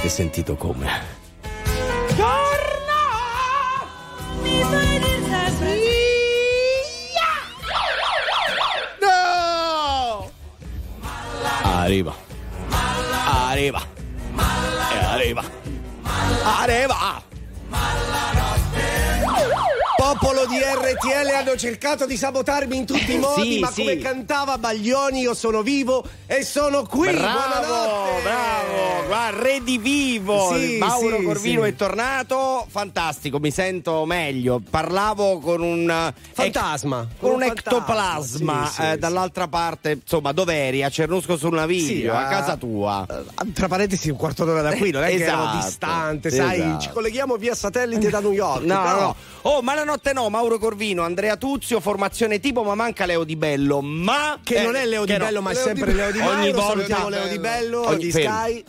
avete sentito come. Torna! Mi fai No! Arriva. Arriva. E arriva. Arriva. Popolo di RTL hanno cercato di sabotarmi in tutti i modi, Sì, ma sì. come cantava Baglioni, io sono vivo e sono qui. Bravo, Buonanotte. bravo, guarda, redivivo. Sì, Mauro sì, Corvino è tornato, fantastico, mi sento meglio. Parlavo con un eh, Fantasma. ec- con un fantasma, ectoplasma eh, dall'altra parte, insomma, dov'eri? A Cernusco sul Naviglio, Sì, a casa tua. eh, Tra parentesi, un quarto d'ora da qui, non è che ero Esatto, distante, sai? esatto. Ci colleghiamo via satellite da New York. No, però- no. Oh, ma la notte no, Mauro Corvino, Andrea Tuzio, formazione tipo, ma manca Leo Di Bello. Ma Che eh, non è Leo Di che no. Bello, ma è sempre Leo Di Ogni Mauro. volta Leo Di Bello Ogni- di. Sky.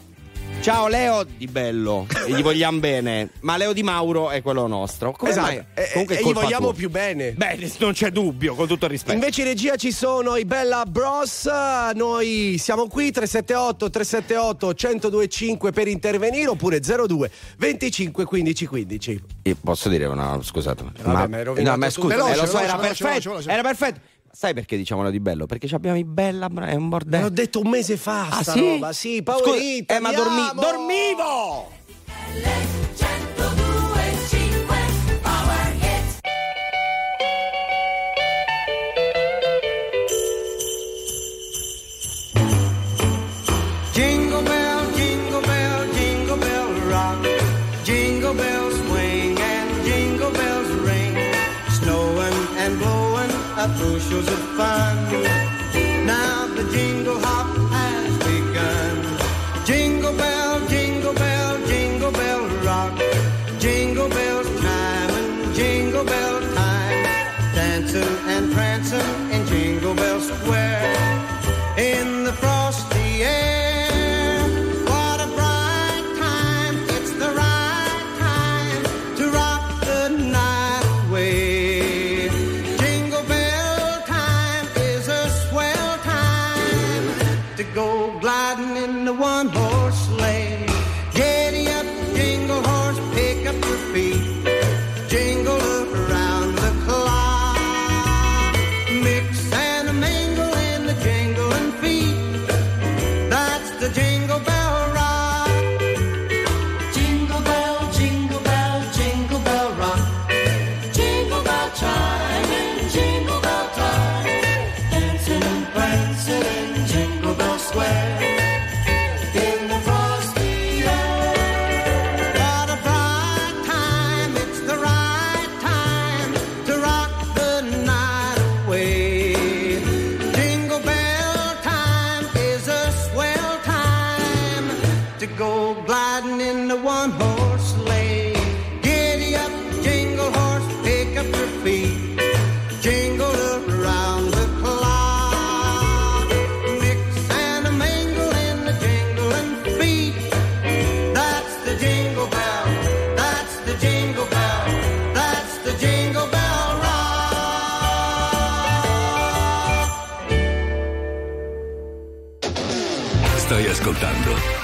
Ciao Leo Di Bello, e gli vogliamo bene, ma Leo Di Mauro è quello nostro. Come Esatto. mai? E, Comunque è e gli colpa vogliamo tua. più bene. Bene, non c'è dubbio, con tutto il rispetto. Invece in regia ci sono i Bella Bros, noi siamo qui 378 378 1025 per intervenire oppure 02 25 15 15. Io posso dire una scusate. Vabbè, ma rovinato no, ma scusa, eh, lo so, era perfetto. Era perfetto. Sai perché diciamo Leo Di Bello? Perché ci abbiamo i Bella, è un Me bordello. l'ho detto un mese fa Ah, sta sì? roba, sì, Paolita, Scusa, eh, ma dormi- dormivo! Bushels of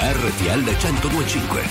RTL 1025.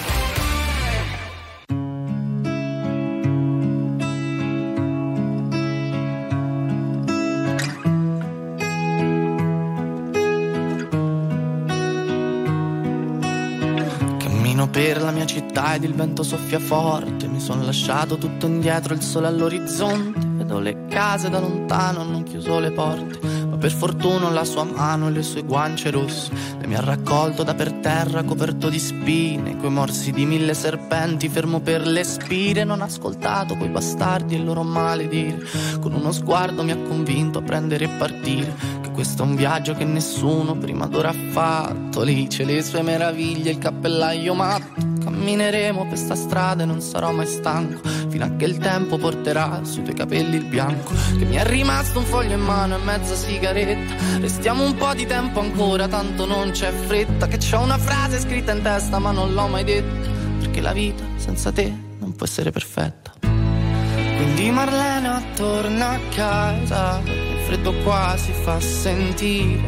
Cammino per la mia città ed il vento soffia forte. Mi sono lasciato tutto indietro, il sole all'orizzonte. Vedo le case da lontano, hanno chiuso le porte. Ma per fortuna la sua mano e le sue guance rosse. E mi ha raccolto da per terra, coperto di spine. Coi morsi di mille serpenti, fermo per le spire. Non ho ascoltato quei bastardi e il loro maledire. Con uno sguardo mi ha convinto a prendere e partire. Che questo è un viaggio che nessuno prima d'ora ha fatto. Lì c'è le sue meraviglie, il cappellaio matto. Cammineremo per sta strada e non sarò mai stanco. Fino a che il tempo porterà sui tuoi capelli il bianco. Che mi è rimasto un foglio in mano e mezza sigaretta. Restiamo un po' di tempo ancora, tanto non c'è fretta. Che c'ho una frase scritta in testa, ma non l'ho mai detta. Perché la vita senza te non può essere perfetta. Quindi Marlena torna a casa, il freddo qua si fa sentire.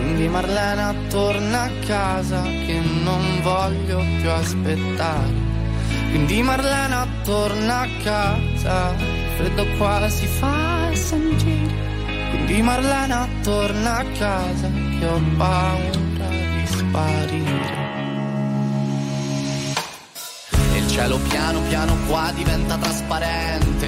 Quindi Marlena torna a casa che non voglio più aspettare. Quindi Marlena torna a casa, freddo qua si fa sentire. Quindi Marlena torna a casa che ho paura di sparire. E il cielo piano piano qua diventa trasparente,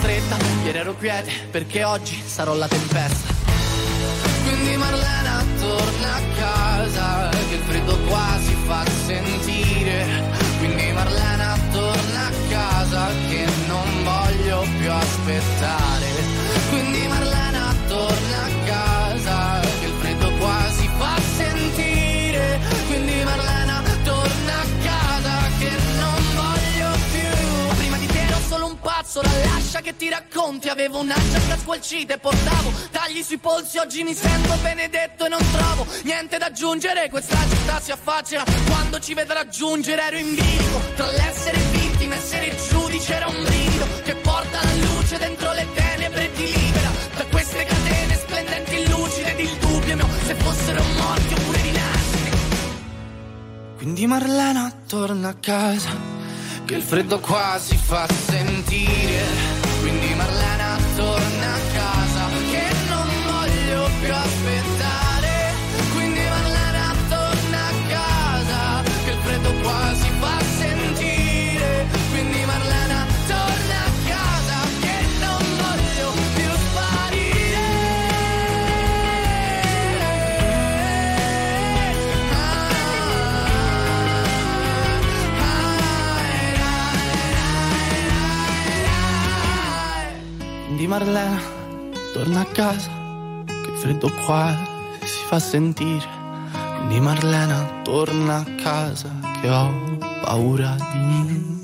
stretta, ieri ero quiete perché oggi sarò la tempesta. Quindi Marlena torna a casa, che il freddo qua si fa sentire. Quindi Marlena torna a casa, che non voglio più aspettare. Quindi Marlena solo lascia che ti racconti. Avevo un'ascia che squalcite, portavo tagli sui polsi. Oggi mi sento benedetto e non trovo niente da aggiungere. Questa città si affaccia quando ci vedrà giungere. Ero in bilico tra l'essere vittima e essere giudice. Era un brivido che porta la luce dentro le tenebre e ti libera da queste catene splendenti, lucide ed il dubbio mio. Se fossero morti oppure rinasciti. Quindi Marlena torna a casa, che il freddo qua si fa sentire. Quindi Marlena torna a casa, che non voglio più Quindi Marlena torna a casa, che freddo qua si fa sentire. Quindi Marlena torna a casa, che ho paura di sparire.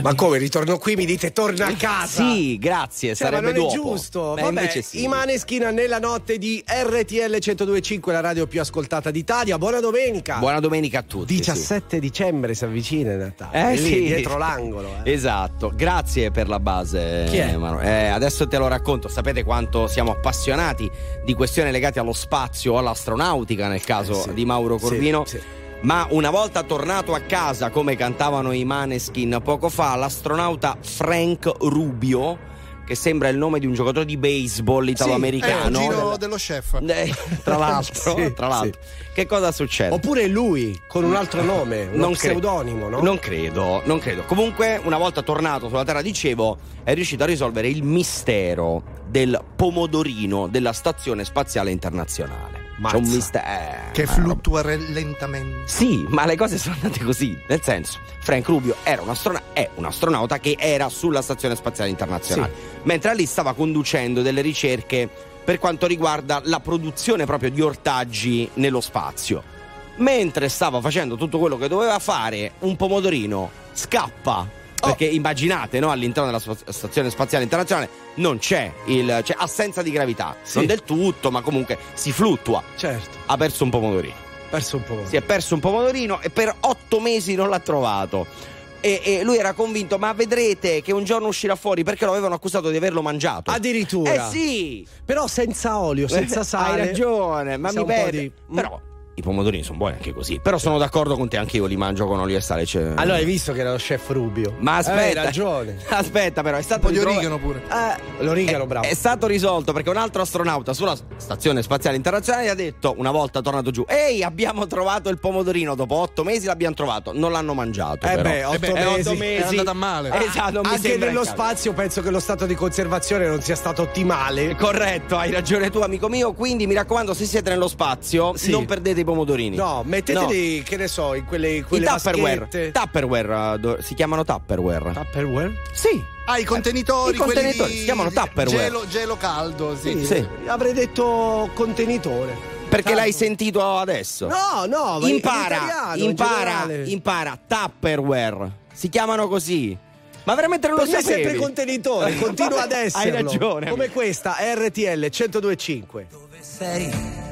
Ma come ritorno qui mi dite torna a casa? Sì, grazie, Cioè, ma sarebbe non è dopo. giusto. Beh, Vabbè, sì. i Maneskin nella notte di RTL 1025, la radio più ascoltata d'Italia. Buona domenica. Buona domenica a tutti. sì. 17 dicembre si avvicina il Natale. Eh È lì, sì. dietro l'angolo. eh. Esatto, grazie per la base. Chi è? Eh, adesso te lo racconto. Sapete quanto siamo appassionati di questioni legate allo spazio o all'astronautica nel caso Eh, sì. di Mauro Sì, Corvino. sì. Ma una volta tornato a casa, come cantavano i Maneskin poco fa, l'astronauta Frank Rubio, che sembra il nome di un giocatore di baseball È il italo-americano. giro della- dello chef. Eh, tra l'altro, Sì, tra l'altro. Che cosa succede? Oppure lui con un altro nome, uno Non cre- pseudonimo, no? Non credo, non credo. Comunque, una volta tornato sulla Terra, dicevo, è riuscito a risolvere il mistero del pomodorino della Stazione Spaziale Internazionale. C'è un Mazza. mistero. Che fluttua lentamente. Sì, ma le cose sono andate così. Nel senso, Frank Rubio era un astrona- è un astronauta che era sulla Stazione Spaziale Internazionale. Mentre lì stava conducendo delle ricerche per quanto riguarda la produzione proprio di ortaggi nello spazio. Mentre stava facendo tutto quello che doveva fare, un pomodorino scappa. Perché immaginate, no, all'interno della Stazione Spaziale Internazionale non c'è il. c'è assenza di gravità. Sì. Non del tutto, ma comunque si fluttua. Certo, Ha perso un pomodorino perso un po'. si è perso un pomodorino e per otto mesi non l'ha trovato. E, e lui era convinto, ma vedrete che un giorno uscirà fuori perché lo avevano accusato di averlo mangiato. Addirittura. Eh sì! Però senza olio, senza sale. Hai ragione, ma mi perde. di- Però i pomodorini sono buoni anche così. Però sono d'accordo con te, anche io li mangio con olio e sale. cioè- Allora hai visto che era lo chef Rubio. Ma aspetta, Hai ragione. Aspetta, però è stato Un po' di origano pure. Eh, L'origano, è- bravo. È stato risolto perché un altro astronauta sulla Stazione Spaziale Internazionale ha detto, una volta tornato giù, ehi, abbiamo trovato il pomodorino. Dopo otto mesi l'abbiamo trovato. Non l'hanno mangiato. Eh però. beh, otto beh, Eh, mesi. otto mesi. È andata a male. Esatto, non mi Anche nello spazio penso che lo stato di conservazione non sia stato ottimale. Corretto, hai ragione tu, amico mio. Quindi mi raccomando, se siete nello spazio, Sì. non perdete i pomodorini. No, metteteli, che ne so, in quelle, I quelle Tupperware. vaschette. Tupperware, eh, si chiamano Tupperware. Tupperware? Sì. Ah, i contenitori, I contenitori, si chiamano Tupperware. Gelo, gelo caldo, sì. Sì. Avrei detto contenitore. Perché l'hai sentito adesso. No, no, in impara, italiano, in impara, impara. Tupperware. Si chiamano così. Ma veramente non lo Perché sapevi? sempre contenitore, continua ad esserlo. Hai ragione. Come questa, RTL 1025. Dove sei?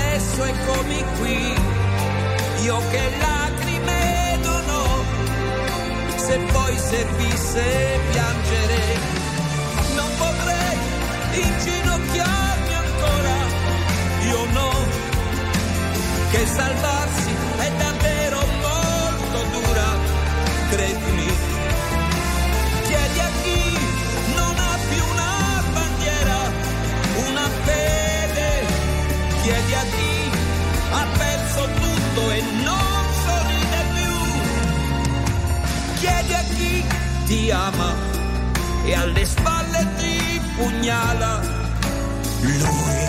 eccomi qui, io che lacrime dono, se poi servisse piangere, non potrei inginocchiarmi ancora, io no, che salvarsi è davvero molto dura, credimi. Ti ama e alle spalle ti pugnala. Lui.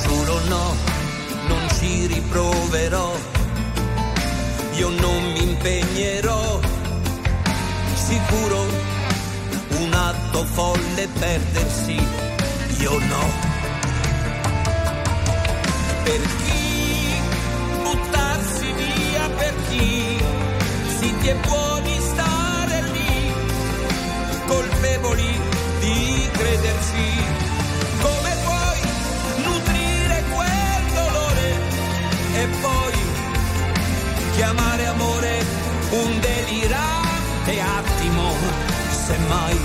Giuro no, non ci riproverò, io non mi impegnerò, sicuro un atto folle perdersi, io no. Per zitti e buoni stare lì, colpevoli di credersi. Come puoi nutrire quel dolore e poi chiamare amore un delirante attimo, semmai.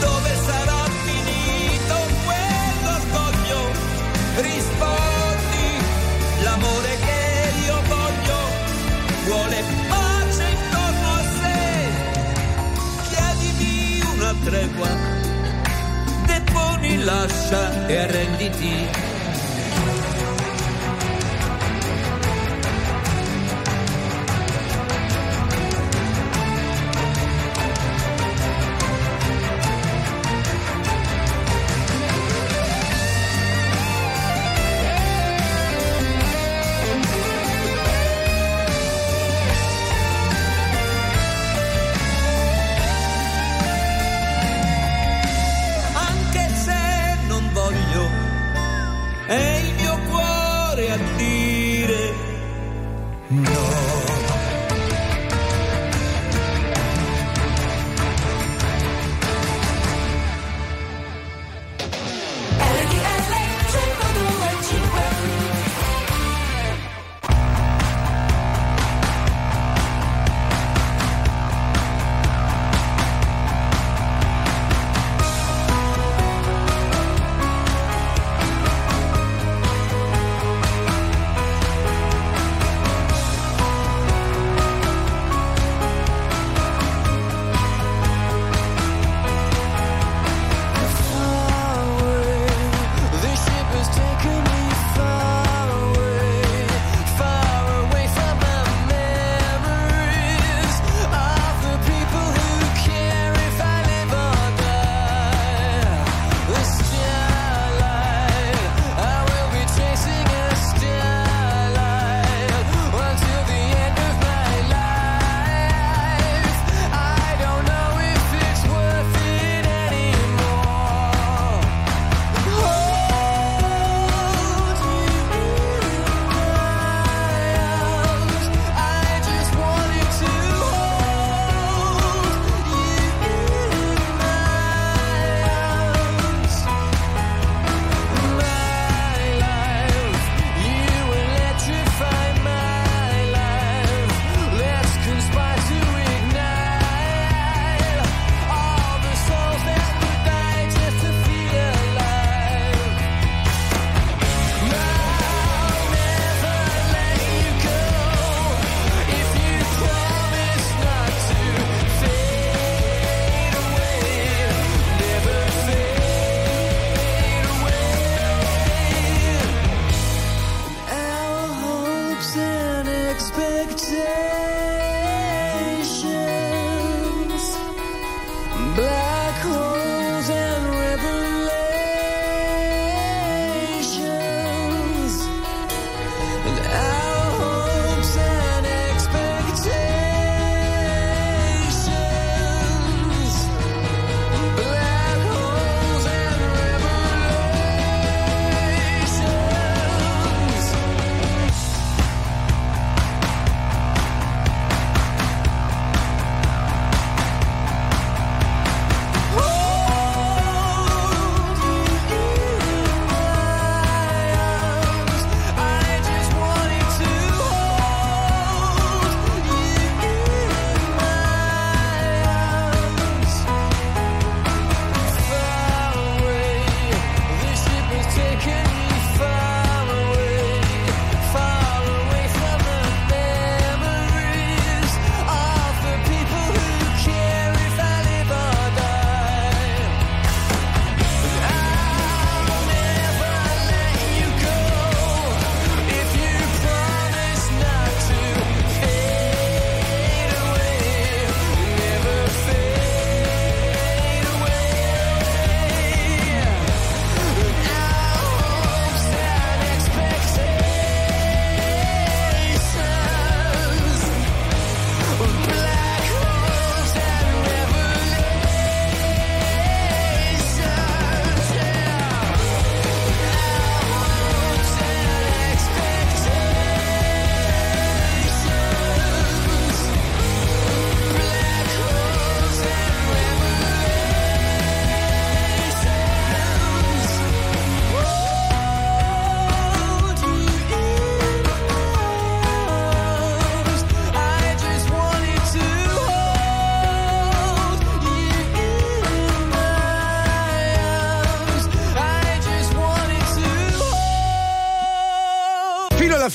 Dove sarà finito quell'orgoglio? Rispondi, l'amore che io voglio vuole pace tregua, deponi, lascia e arrenditi.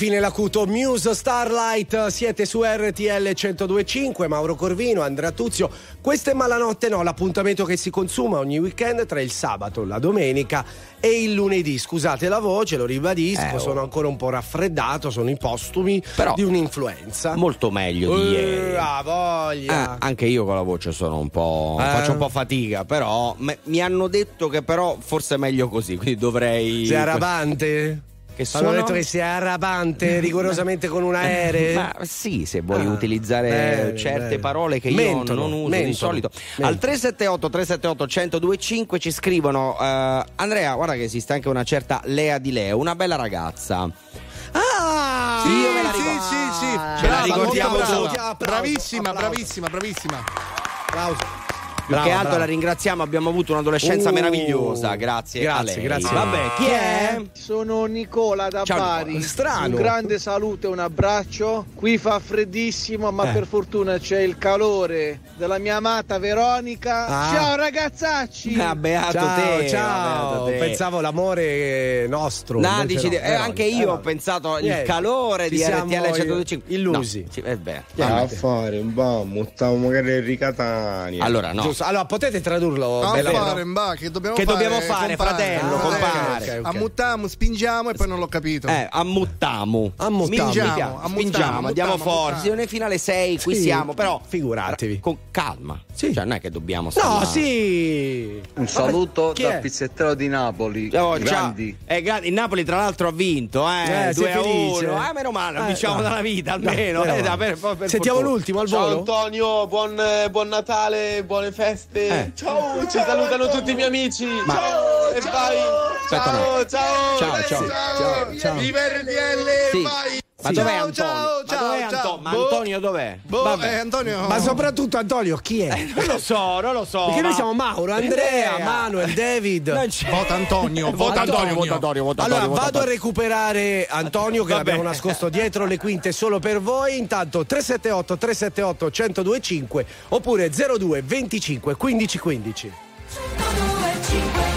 Fine l'acuto Muse Starlight, siete su RTL 1025, Mauro Corvino, Andrea Tuzio. Questo è Malanotte No, l'appuntamento che si consuma ogni weekend tra il sabato, la domenica e il lunedì. Scusate la voce, lo ribadisco, Eh, oh. sono ancora un po' raffreddato, sono i postumi Però- di un'influenza. Molto meglio di Eh, ieri. ah, voglia. Eh, anche io con la voce sono un po'. Eh. faccio un po' fatica, però mi hanno detto che però forse è meglio così, quindi dovrei. Sei arrabante? Che Hanno sono? detto che sei arrabante rigorosamente con un aereo. Ma sì, se vuoi Ah, utilizzare bene, certe bene. parole che Mentono, io non uso mentono, di solito. mentono. Al 378 378 1025 ci scrivono eh, Andrea, guarda che esiste anche una certa Lea di Leo, una bella ragazza. Ah! Sì, Io me la sì, ricordo. sì, sì. Ce la Brava, ricordiamo molto tutti. brava. Bravissima, bravissima, bravissima. Applauso. Più Brava, che altro brava. la ringraziamo, abbiamo avuto un'adolescenza Uh, meravigliosa, grazie, a grazie, lei. grazie. Vabbè, chi è? Sono Nicola da Ciao, Bari. Nicola. Strano. Un grande saluto e un abbraccio. Qui fa freddissimo, ma Eh. per fortuna c'è il calore della mia amata Veronica. Ah. Ciao ragazzacci! Ah, beato Ciao, te, ciao. beato te. Pensavo l'amore nostro. No, dici, no. eh, anche io Eh, ho pensato il calore ci di RTL 125 illusi. No, sì, eh beh, a fare un bammo, stavo magari in Ricatania. Allora no. Giusto. Allora, potete tradurlo? A bella- fare, mba, che dobbiamo Che fare? dobbiamo fare, compare? fratello, Ah, compare. ok, ok. Ammuttiamo, spingiamo e poi non l'ho capito. Eh, ammuttamu. Ammuttamu. Spingiamo, ammuttamu, andiamo forti. Nel finale 6 qui Sì, siamo, però figuratevi. con calma. Sì. Cioè, non è che dobbiamo stare No, sì. Un saluto Chi dal è? pizzettero di Napoli. Oh, ciao. Grandi. Eh, gra- il Napoli tra l'altro ha vinto, eh, Eh, 2 sei a felice? 1. Ah, meno male, Eh, vinciamo no. dalla vita No, almeno. meno eh, per- per Sentiamo fortuna. l'ultimo al Ciao volo. Antonio, buon, eh, buon Natale, buone feste. Eh. Ciao, ci salutano tutti i miei amici. Ciao, e vai. Aspetta, ciao, ciao, Ciao, ciao. Ciao, ciao. Viva RTL, Sì. vai. Ma dov'è Antonio? Ciao, ciao, ma dov'è Anto- ma boh, Antonio dov'è? Boh, Vabbè. eh, Antonio. Ma soprattutto Antonio chi è? Eh, non lo so, non lo so. Perché ma- noi siamo Mauro, Andrea, Andrea. Manuel, David. Vota eh, Antonio, vota Antonio, vota Antonio, vota Antonio. Allora vado a recuperare Antonio che l'abbiamo nascosto dietro le quinte solo per voi. Intanto 378 378 1025 oppure 02 25 15 15. 102,5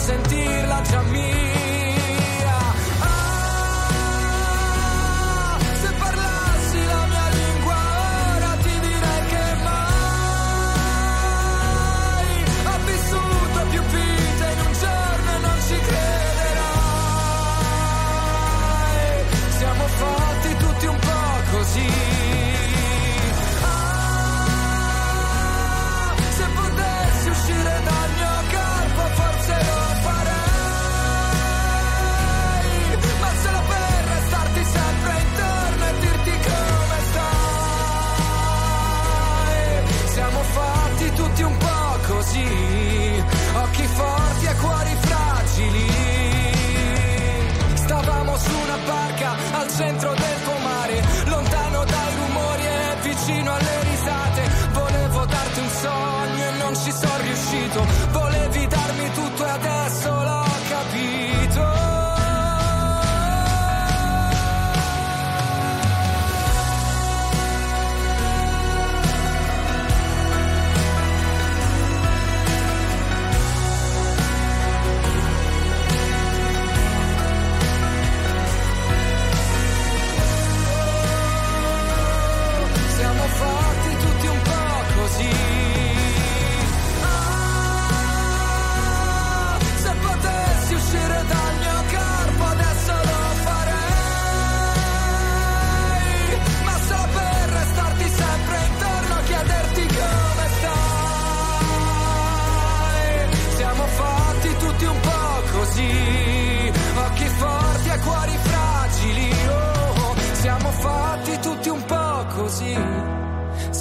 sentirla già mia. Su una barca al centro del tuo mare, lontano dai rumori e vicino alle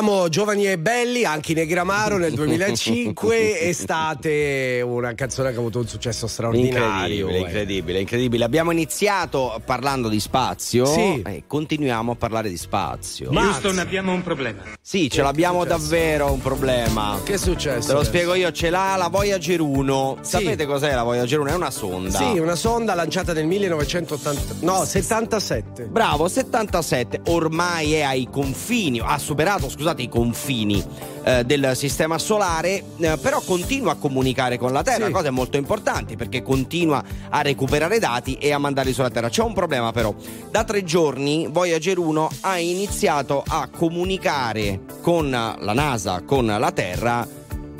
Eravamo giovani e belli, anche i Negramaro nel 2005, estate, una canzone che ha avuto un successo straordinario. Incredibile, eh. incredibile, incredibile. Abbiamo iniziato parlando di spazio Sì. e continuiamo a parlare di spazio. Houston, abbiamo un problema. Sì, ce l'abbiamo davvero un problema. Che è successo? Te lo adesso? spiego io, ce l'ha la Voyager 1. Sì. Sapete cos'è la Voyager 1? È una sonda. Sì, una sonda lanciata nel 1980, no, 77. Bravo, 77, ormai è ai confini, ha superato, scusate, i confini eh, del sistema solare, eh, però continua a comunicare con la Terra, Sì. cose molto importanti perché continua a recuperare dati e a mandarli sulla Terra. C'è un problema però, da tre giorni Voyager 1 ha iniziato a comunicare con la NASA, con la Terra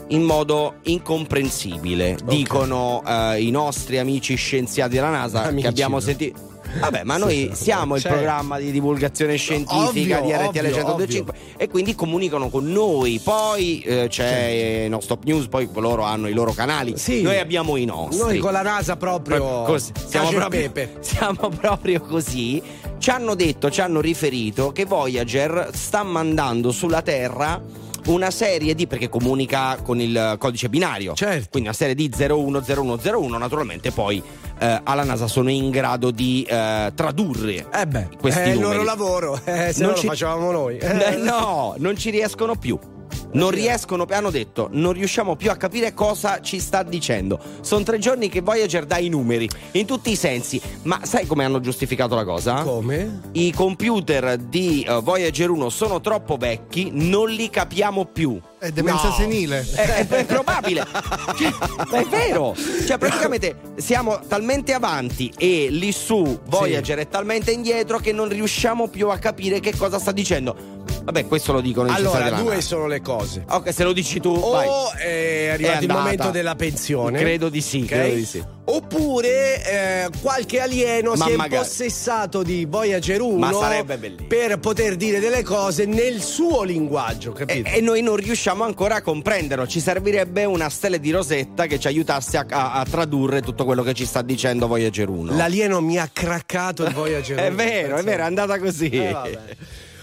in modo incomprensibile, dicono eh, i nostri amici scienziati della NASA Amici, che abbiamo sentito. Vabbè, ma noi siamo il Cioè, programma di divulgazione scientifica ovvio, di RTL ovvio, 1025 e quindi comunicano con noi. Poi eh, c'è No Stop News, poi loro hanno i loro canali. Sì. Noi abbiamo i nostri. Noi con la NASA proprio Così, siamo, proprio, siamo proprio così. Ci hanno detto, ci hanno riferito che Voyager sta mandando sulla Terra una serie di perché comunica con il codice binario. Certo. Quindi una serie di 010101, naturalmente poi eh, alla NASA sono in grado di eh, tradurre Eh beh, questi è il numeri. loro lavoro, eh, se Non no ci- lo facevamo noi. No, non ci riescono più. Non riescono, hanno detto, non riusciamo più a capire cosa ci sta dicendo. Sono tre giorni che Voyager dà i numeri, in tutti i sensi. Ma sai come hanno giustificato la cosa? Come? I computer di eh, Voyager 1 sono troppo vecchi, non li capiamo più. È demenza No. senile. È, è- è probabile, Cioè, è vero. Cioè, praticamente siamo talmente avanti e lì su Voyager è talmente indietro che non riusciamo più a capire che cosa sta dicendo. Vabbè, questo lo dicono i Allora, due sono le cose. Ok, se lo dici tu, vai. O è arrivato È il momento della pensione. Credo di sì, ok? credo di sì. Oppure eh, qualche alieno Ma si è magari. impossessato di Voyager 1 Ma sarebbe bellissimo. per poter dire delle cose nel suo linguaggio, E, capito? e noi non riusciamo ancora a comprenderlo. Ci servirebbe una stella di rosetta che ci aiutasse a, a- a tradurre tutto quello che ci sta dicendo Voyager 1. L'alieno mi ha craccato il Voyager 1. È vero, è vero, è andata così. Eh, vabbè.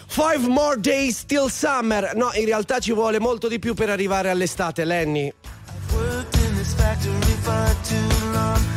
Five more days till summer. No, in realtà ci vuole molto di più per arrivare all'estate, Lenny. Worked in this factory for too long.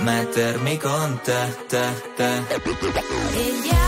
mettermi con te, te, te.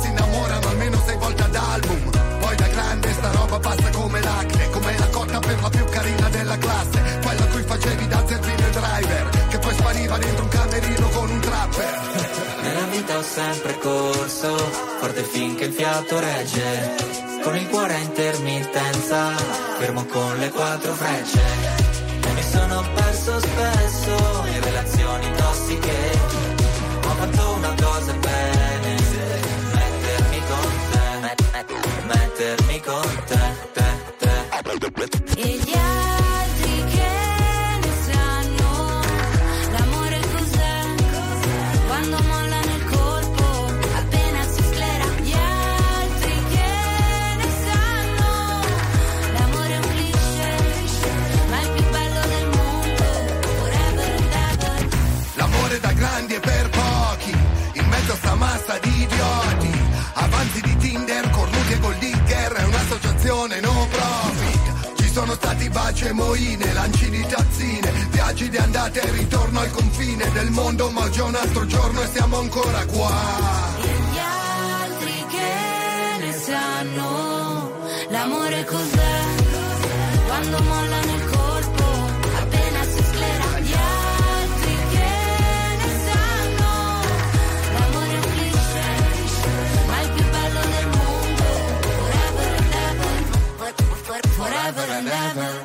ho sempre corso, forte finché il fiato regge. Con il cuore a intermittenza, fermo con le quattro frecce. E mi sono perso spesso mondo Ma oggi è un altro giorno e siamo ancora qua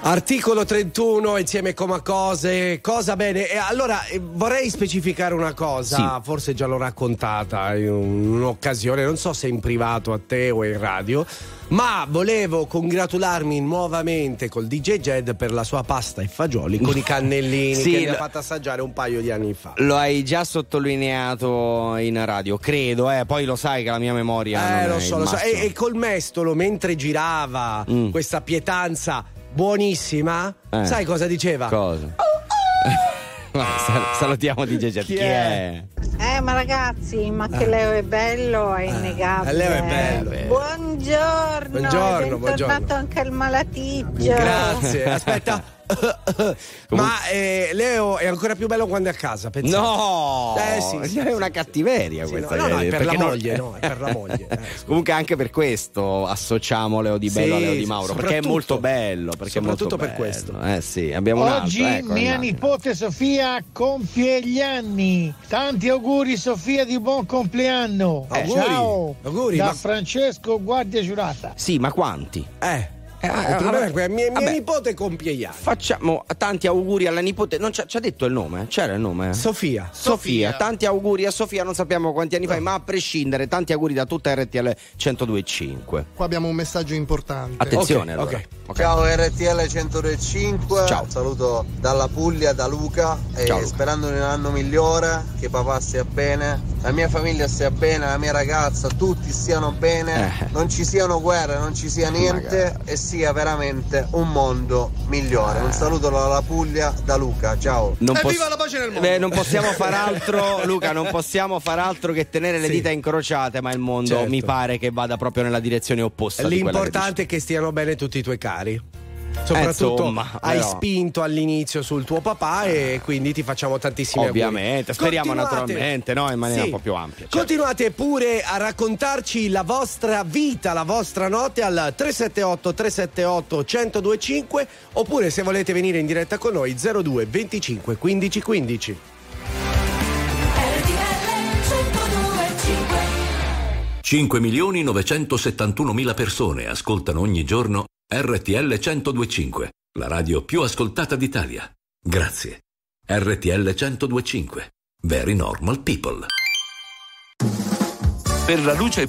Articolo 31 insieme come cose, cosa bene. E allora eh, vorrei specificare una cosa, forse già l'ho raccontata in un'occasione, non so se in privato a te o in radio, ma volevo congratularmi nuovamente col DJ Jed per la sua pasta e fagioli con i cannellini Sì, che mi ha fatto assaggiare un paio di anni fa. Lo hai già sottolineato in radio, credo, eh. Poi lo sai che la mia memoria. Eh, non lo è so, il lo so. E, e col mestolo, mentre girava Mm. questa pietanza buonissima, Eh. sai cosa diceva? Cosa? Sal- Salutiamo DJ Jet. Chi Chi, è? è? Eh, ma ragazzi, ma che Leo è bello, è innegabile. eh, Leo è bello. Buongiorno. Buongiorno, bentornato buongiorno. anche il malaticcio. Grazie, aspetta. Ma eh, Leo è ancora più bello quando è a casa, pensate. No! Eh sì, sì, è una cattiveria Sì, questa. no, no, è per la moglie, no, è per la moglie. eh. Comunque anche per questo associamo Leo Di Bello Sì, a Leo Di Mauro, perché è soprattutto- molto bello. Perché è molto soprattutto per bello. questo. Eh sì, abbiamo un Oggi altro. ecco, mia nipote Sofia compie gli anni. Tanti auguri Sofia di buon compleanno. Eh, Ciao. auguri, da ma- Francesco Guardia Giurata. Sì, ma quanti? Eh. Eh, il problema è che mia, mia vabbè. nipote compie gli anni. Facciamo tanti auguri alla nipote. Non ci ha, detto il nome? C'era il nome? Sofia. Sofia, tanti auguri a Sofia, non sappiamo quanti anni fa, ma a prescindere, tanti auguri da tutta RTL 1025. Qua abbiamo un messaggio importante. Attenzione Ok, allora. ok. Ok. Ciao RTL 105, Ciao. un saluto dalla Puglia, da Luca e Ciao, Luca. sperando in un anno migliore, che papà stia bene, la mia famiglia stia bene, la mia ragazza, tutti stiano bene, Eh. non ci siano guerre, non ci sia niente e sia veramente un mondo migliore. Un saluto dalla Puglia, da Luca, ciao. Non, Evviva Eh, la pace nel mondo! Beh, non possiamo far altro, Luca, non possiamo far altro che tenere le Sì. dita incrociate, ma il mondo Certo. mi pare che vada proprio nella direzione opposta. di quella che L'importante è che stiano bene tutti i tuoi cari. Soprattutto insomma, hai però. spinto all'inizio sul tuo papà e quindi ti facciamo tantissimi auguri. Ovviamente, speriamo Continuate- naturalmente, no? In maniera Sì. un po' più ampia. certo. Continuate pure a raccontarci la vostra vita, la vostra notte al 378 378 1025 oppure se volete venire in diretta con noi 02 25 15 15. RTL 1025 5 milioni 971 mila persone ascoltano ogni giorno RTL 1025, la radio più ascoltata d'Italia. Grazie. RTL 1025. Very normal people. Per la luce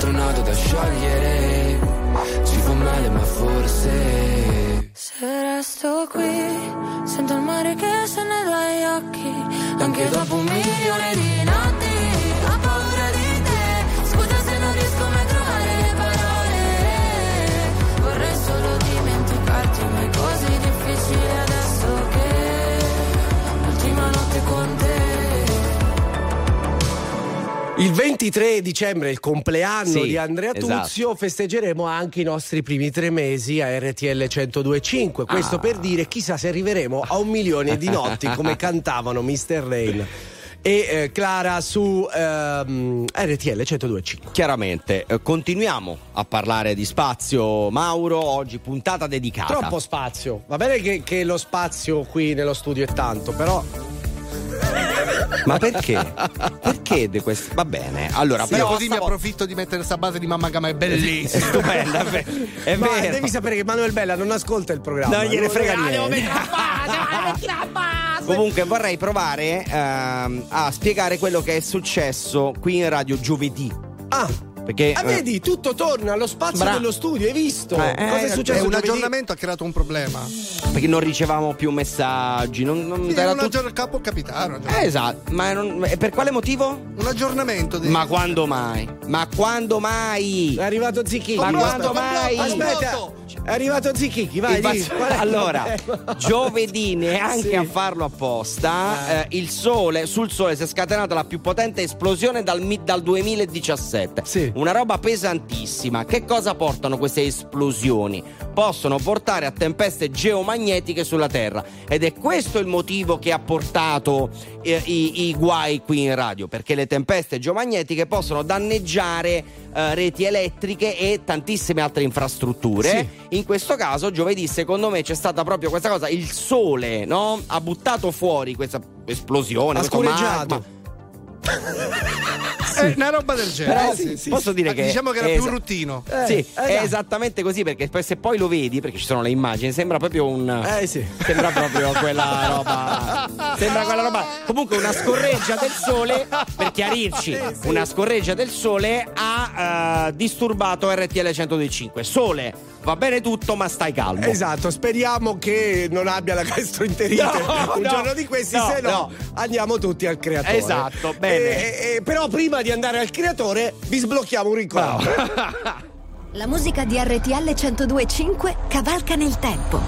altro nodo da sciogliere. Ci fa male ma forse Se resto qui, sento il mare che scende dai occhi, anche dopo un milione di 23 dicembre il compleanno Sì, di Andrea esatto. Tuzio, festeggeremo anche i nostri primi tre mesi a RTL 1025. Questo Ah. per dire, chissà se arriveremo a un milione di notti come cantavano Mr. Rain e eh, Clara su ehm, RTL 1025. Chiaramente, eh, continuiamo a parlare di spazio, Mauro, oggi puntata dedicata. Troppo spazio. Va bene che, che lo spazio qui nello studio è tanto, però. Ma perché? perché di questo? Va bene. Allora, Sì, però così mi stavolta- approfitto di mettere sta base di mamma Gama, è bellissima. È stupenda, è è Ma vero. devi sapere che Manuel Bella non ascolta il programma. Non gliene frega Ah, devo niente. mettere la base, la base. Comunque vorrei provare ehm, a spiegare quello che è successo qui in radio giovedì. Ah, Perché Ah, eh, vedi, tutto torna allo spazio Bra- dello studio, hai visto? Eh, eh, Cosa è È successo? un aggiornamento ha creato un problema. perché non ricevavamo più messaggi. Non, non- Sì, era un aggiornamento può capitare. un Eh, esatto, ma non- e per quale motivo? Un aggiornamento. di- Ma quando mai? Ma quando mai? È arrivato Zichichi. Ma quando mai? Aspetta. È arrivato Zichichi, vai. Pazzo- allora, giovedì neanche Sì. a farlo apposta, eh, il sole, sul sole si è scatenata la più potente esplosione dal, dal 2017. Sì. Una roba pesantissima. Che cosa portano queste esplosioni? Possono portare a tempeste geomagnetiche sulla Terra. Ed è questo il motivo che ha portato eh, i, i guai qui in radio. Perché le tempeste geomagnetiche possono danneggiare eh, reti elettriche e tantissime altre infrastrutture. In questo caso, giovedì, secondo me, c'è stata proprio questa cosa. Il sole no? ha buttato fuori questa esplosione. Ha scureggiato. magma. È una roba del genere. Eh, sì, sì, posso sì. dire che Diciamo che era è più esa- ruttino. Eh, sì, eh, è dai. esattamente così perché poi se poi lo vedi, perché ci sono le immagini, sembra proprio un. Eh sì. Sembra proprio quella roba. Sembra quella roba. Comunque una scorreggia del sole, per chiarirci, una scorreggia del sole ha eh, disturbato RTL 125. Sole, va bene tutto, ma stai calmo. Esatto, speriamo che non abbia la gastroenterite No, un no, giorno di questi, no, se no, no. andiamo tutti al creatore. Esatto, bene. E- e- però prima di andare al creatore vi sblocchiamo un ricordo. La musica di RTL 1025 cavalca nel tempo.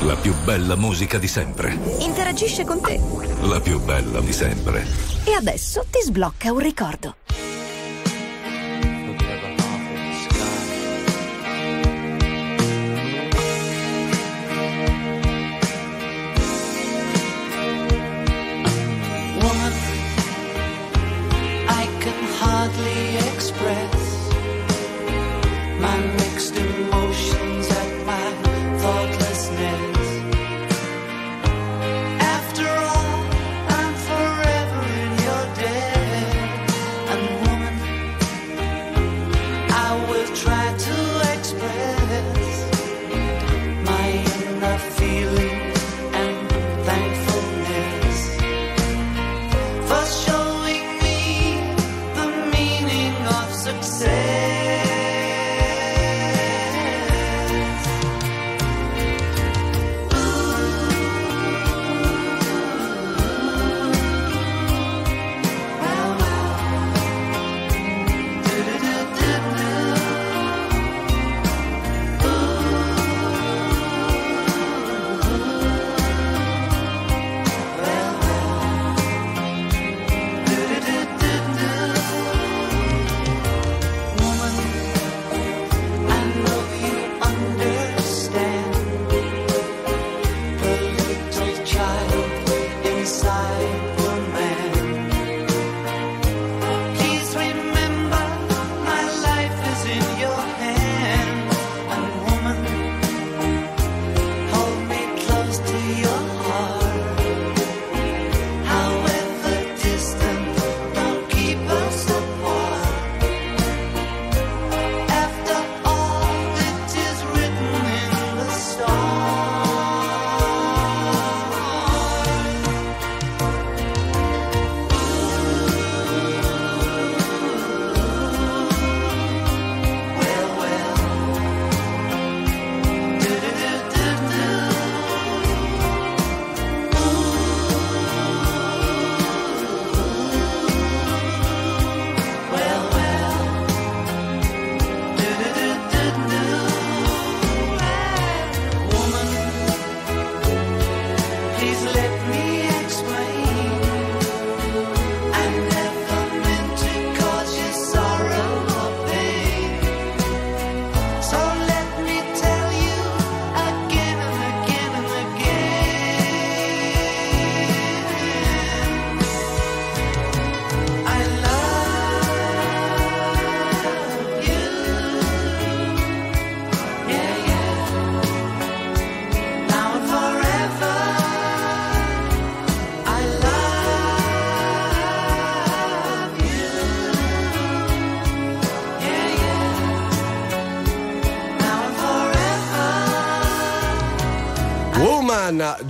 La più bella musica di sempre. Interagisce con te. La più bella di sempre. E adesso ti sblocca un ricordo. breath.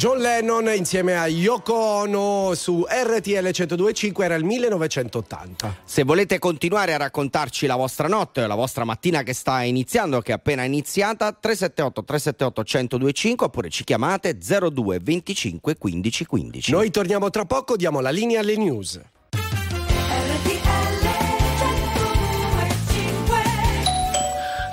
John Lennon insieme a Yoko Ono su RTL 1025 era il 1980. Se volete continuare a raccontarci la vostra notte, la vostra mattina che sta iniziando, che è appena iniziata, 378 378 1025 oppure ci chiamate 02 25 15 15. Noi torniamo tra poco, diamo la linea alle news.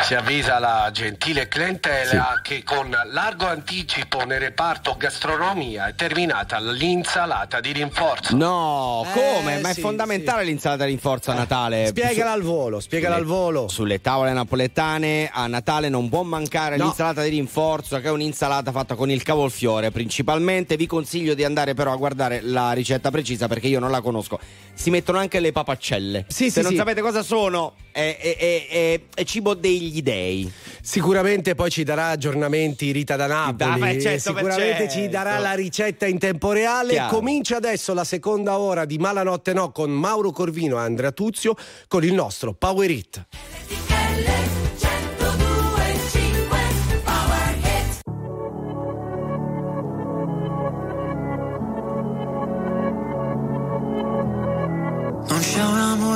Si avvisa la gentile clientela che con largo anticipo nel reparto gastronomia è terminata l'insalata di rinforzo. No, come? Eh, Ma è sì, fondamentale l'insalata di rinforzo a Natale. Spiegala al volo, spiegala Sulle- al volo. Sulle tavole napoletane a Natale non può mancare No. l'insalata di rinforzo, che è un'insalata fatta con il cavolfiore principalmente. Vi consiglio di andare però a guardare la ricetta precisa perché io non la conosco. Si mettono anche le papaccelle. Sì, Se sì, non sì. sapete cosa sono, è, è- è- è- è cibo degli dei. Sicuramente poi ci darà aggiornamenti Rita da Napoli. Ah, beh, certo, Sicuramente ci darà la ricetta in tempo reale. Chiaro. Comincia adesso la seconda ora di Malanotte No con Mauro Corvino e Andrea Tuzio con il nostro Power It.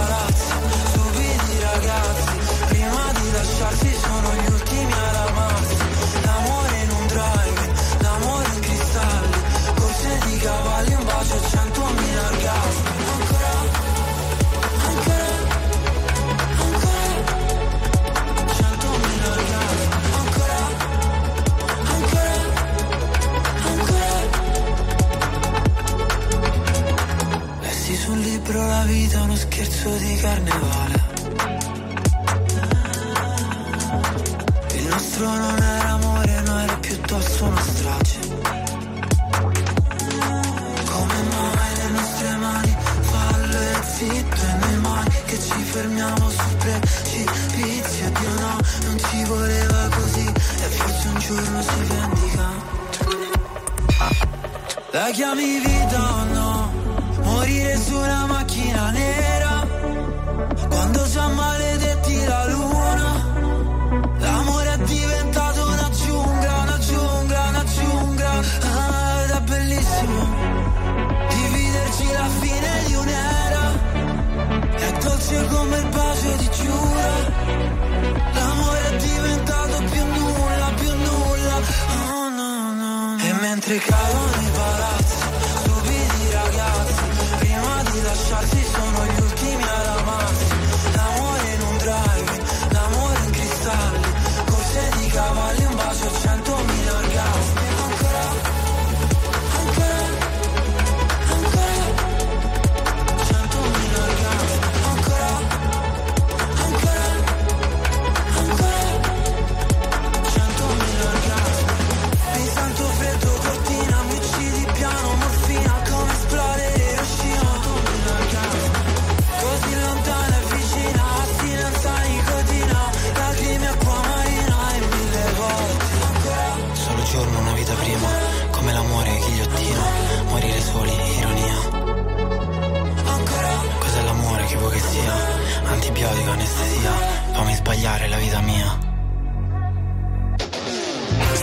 i libro la vita è uno scherzo di carnevale. Il nostro non era amore, no era piuttosto una strage. Come mai le nostre mani fallo e zitto e noi mai che ci fermiamo sul precipizio Dio no, non ci voleva così. E forse un giorno si vendica. La chiami vita o no? Morire su una macchina nera. Quando già maledetti la luna L'amore è diventato una giungla, una giungla, una giungla. Ah, Ed è bellissimo Dividerci la fine di un'era È dolce come il bacio di Giura. L'amore è diventato più nulla, più nulla. Oh, no, no, no. E mentre cadono i palazzi lasciarsi sono gli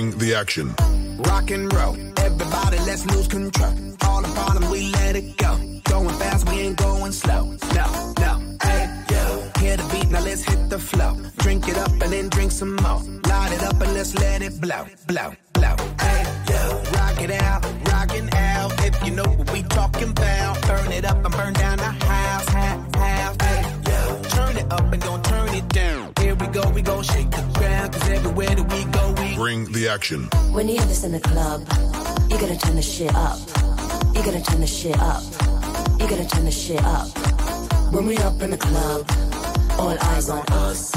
Bring the action. Rock and roll. Everybody, let's lose control. All the bottom, we let it go. Going fast, we ain't going slow. No, no. Hey, yo. Hear the beat, now let's hit the flow. Drink it up and then drink some more. Light it up and let's let it blow, blow, Bring the action. When you hear this in the club, you're gonna turn the shit up. You're gonna turn the shit up. You're gonna turn the shit up. When we up in the club, all eyes on us.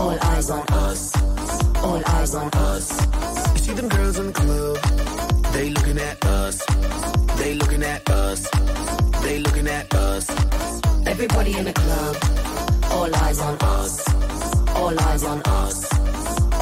All eyes on us. All eyes on us. You see them girls in the club, they looking at us. They looking at us. They looking at us. Everybody in the club, all eyes on us. All eyes on us.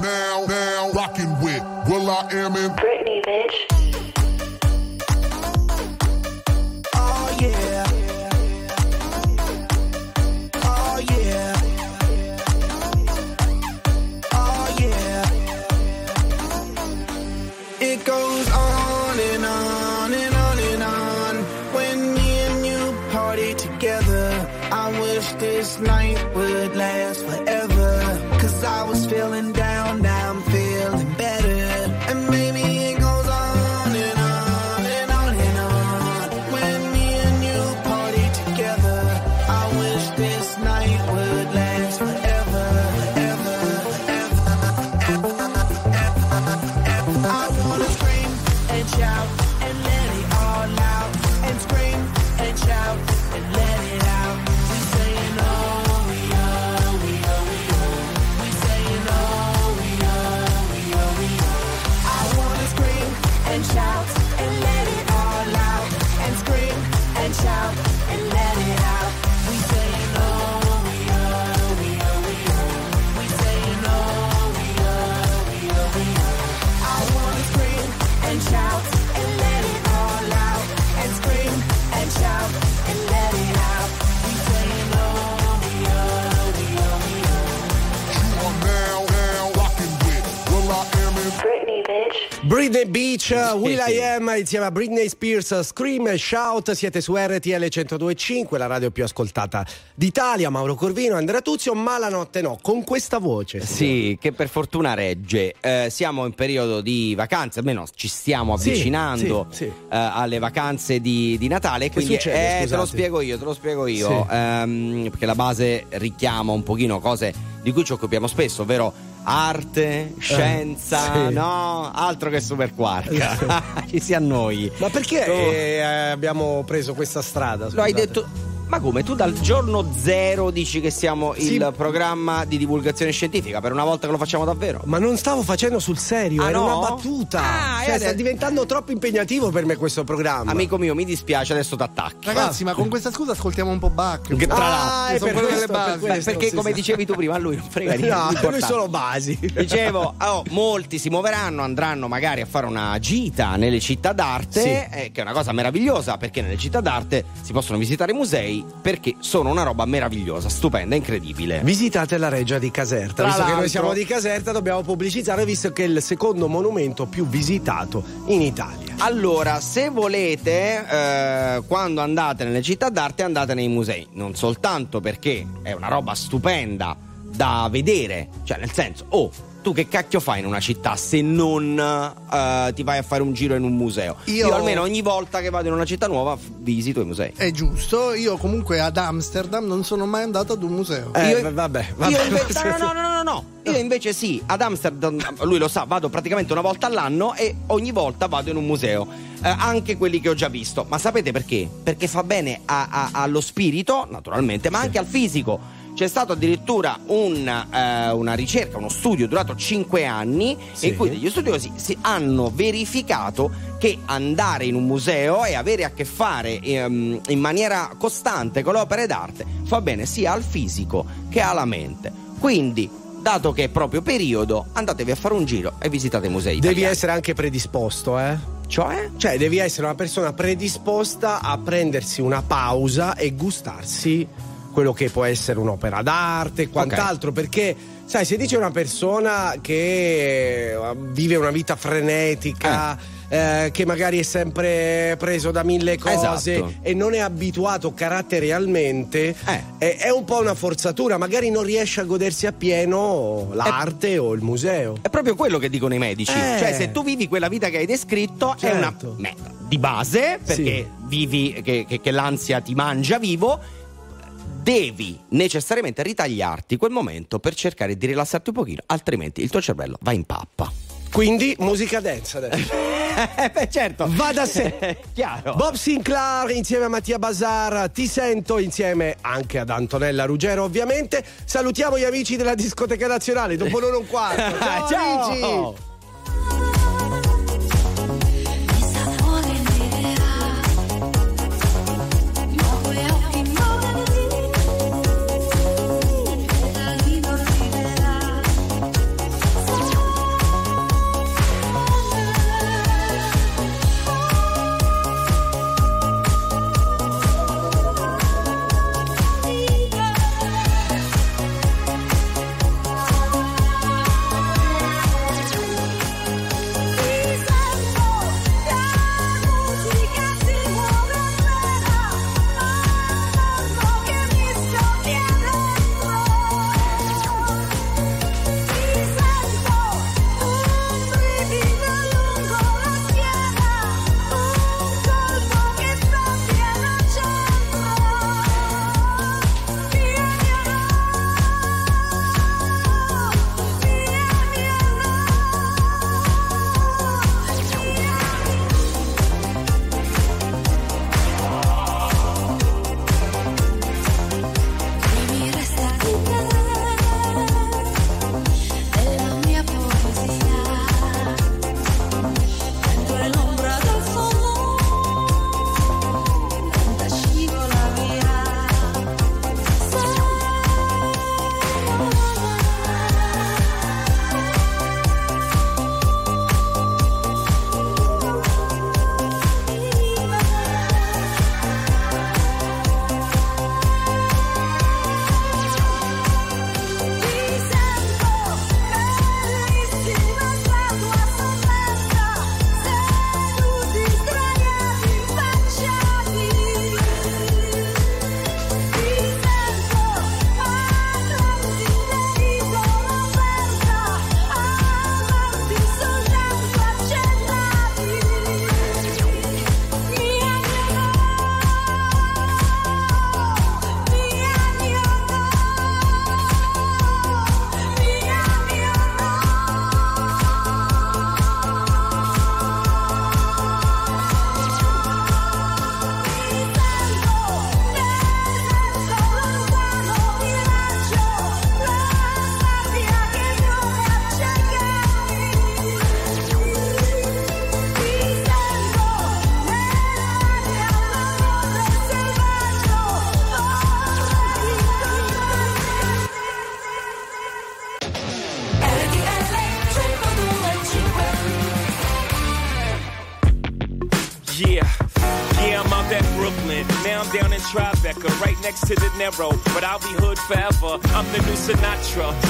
Now, now rocking with Will I Am in Britney, bitch. Britney Beach, Will I Am insieme a Britney Spears, Scream e Shout, siete su RTL 102.5, la radio più ascoltata d'Italia, Mauro Corvino, Andrea Tuzio, ma la notte no, con questa voce. Sì, che per fortuna regge. Eh, siamo in periodo di vacanze, almeno ci stiamo Sì, avvicinando sì, sì. eh, alle vacanze di, di Natale. Che Quindi succede, eh, te lo spiego io, te lo spiego io. Sì. ehm, perché la base richiama un pochino cose di cui ci occupiamo spesso, ovvero arte, scienza, Eh, sì. no, altro che super quark. ci si annoi. Ma perché Oh. eh, abbiamo preso questa strada? Lo hai scusate? detto. Ma come? Tu dal giorno zero dici che siamo Sì. il programma di divulgazione scientifica per una volta che lo facciamo davvero? Ma non stavo facendo sul serio, Ah, era no? una battuta. Ah, cioè, sta diventando troppo impegnativo per me questo programma. Amico mio, mi dispiace, adesso t'attacchi. Ragazzi, ma con questa scusa ascoltiamo un po' Bach. Che tra Ah, l'altro è sono per questo, delle per basi. questo, perché sì, come sì. dicevi tu prima, a lui non frega niente. No, per lui solo basi. Dicevo, oh, molti si muoveranno, andranno magari a fare una gita nelle città d'arte, Sì. eh, che è una cosa meravigliosa perché nelle città d'arte si possono visitare i perché sono una roba meravigliosa, stupenda, incredibile. Visitate la reggia di Caserta. Tra visto che l'altro- noi siamo di Caserta, dobbiamo pubblicizzare visto che è il secondo monumento più visitato in Italia. Allora, se volete, eh, quando andate nelle città d'arte, andate nei musei. Non soltanto perché è una roba stupenda da vedere, cioè nel senso, oh, tu che cacchio fai in una città se non eh, ti vai a fare un giro in un museo? Io- Io, almeno ogni volta che vado in una città nuova visito i musei. È giusto, io comunque ad Amsterdam non sono mai andato ad un museo. Eh, Io- vabbè, vabbè. Io invece, no, no, no, no, no, no. Io invece sì, ad Amsterdam, lui lo sa, vado praticamente una volta all'anno e ogni volta vado in un museo, Eh, anche quelli che ho già visto. Ma sapete perché? Perché fa bene a- a- allo spirito, naturalmente, ma anche al fisico. C'è stato addirittura un, eh, una ricerca, uno studio durato 5 anni, Sì. in cui degli studiosi si hanno verificato che andare in un museo e avere a che fare ehm, in maniera costante con le opere d'arte fa bene sia al fisico che alla mente. Quindi, dato che è proprio periodo, andatevi a fare un giro e visitate i musei. Devi italiani. essere anche predisposto, eh? Cioè? Cioè, devi essere una persona predisposta a prendersi una pausa e gustarsi quello che può essere un'opera d'arte e quant'altro, perché sai, se dice una persona che eh, vive una vita frenetica, eh, che magari è sempre preso da mille cose Esatto. e non è abituato caratterialmente, Eh. è, è un po' una forzatura, magari non riesce a godersi appieno l'arte o il museo. È proprio quello che dicono i medici. Eh. Cioè, se tu vivi quella vita che hai descritto, è una Certo. meta di base, perché vivi che, che- che l'ansia ti mangia vivo. Devi necessariamente ritagliarti quel momento per cercare di rilassarti un pochino, altrimenti il tuo cervello va in pappa. Quindi musica dance adesso. Eh, beh, certo. Va da sé. Chiaro. Bob Sinclair insieme a Mattia Bazar, ti sento insieme anche ad Antonella Ruggero ovviamente. Salutiamo gli amici della discoteca nazionale dopo l'ora e un quarto. Ciao, Ciao. amici! But I'll be hood forever. I'm the new Sinatra.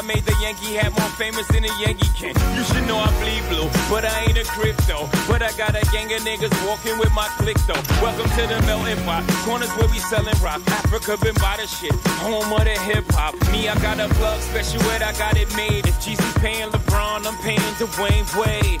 I made the Yankee hat more famous than a Yankee can. You should know I bleed blue, but I ain't a crypto. But I got a gang of niggas walking with my click though. Welcome to the melting pot. Corners where we selling rock. Africa been by the shit. Home of the hip hop. Me, I got a plug special ed, I got it made. If GC paying LeBron, I'm paying Dwayne Wade.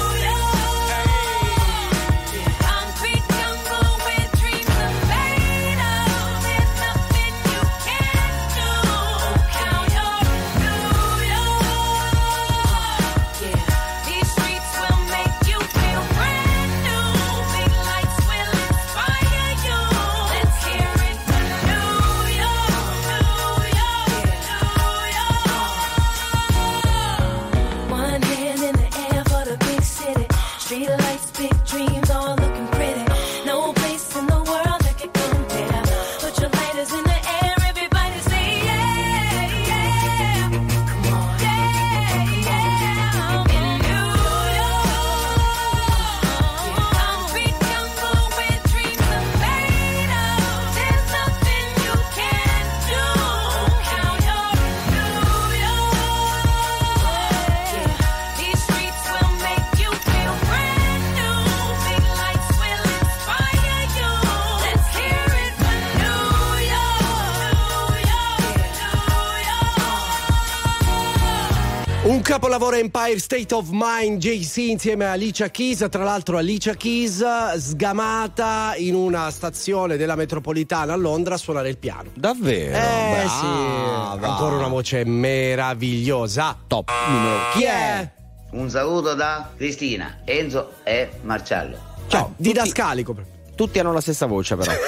capolavoro Empire State of Mind, JC insieme a Alicia Keys, tra l'altro Alicia Keys sgamata in una stazione della metropolitana a Londra a suonare il piano. Davvero? Eh sì, Brava. ancora una voce meravigliosa. Top numero. Chi è? Un saluto da Cristina, Enzo e Marcello. Ciao, didascalico. Tutti hanno la stessa voce, però.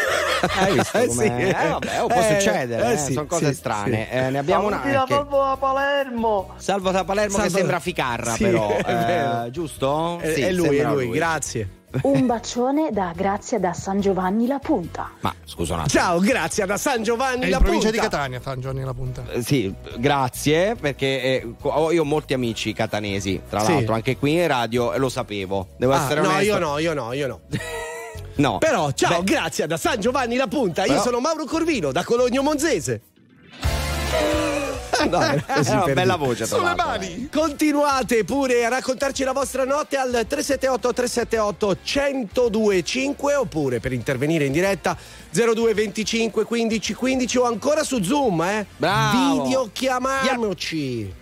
Hai visto Eh sì. Eh, vabbè, oh, può Eh, succedere, eh eh, sì, sono cose sì, strane. sì. Eh, ne abbiamo una anche. a Palermo. Salvo da Palermo che Salvo- sembra Ficarra, Sì, però. è eh, giusto? È, Sì, è lui, è sembra lui, grazie. Un bacione da Grazia da San Giovanni La Punta. Ma scusa un attimo. Ciao, grazie da San Giovanni È la in provincia Punta. di Catania, San Giovanni la punta. Eh, Sì, grazie, perché eh, ho- io ho molti amici catanesi, tra Sì. l'altro, anche qui in radio, e lo sapevo. Devo Ah, essere no, onesto. io no, io no, io no. No. Però, ciao, Beh, grazie da San Giovanni la Punta. Io Però- sono Mauro Corvino da Cologno Monzese. No, una bella voce, Sulle mani! Continuate pure a raccontarci la vostra notte al 378 378 1025 oppure per intervenire in diretta 02 25 15 15 o ancora su Zoom, eh? Bravo. Videochiamiamoci.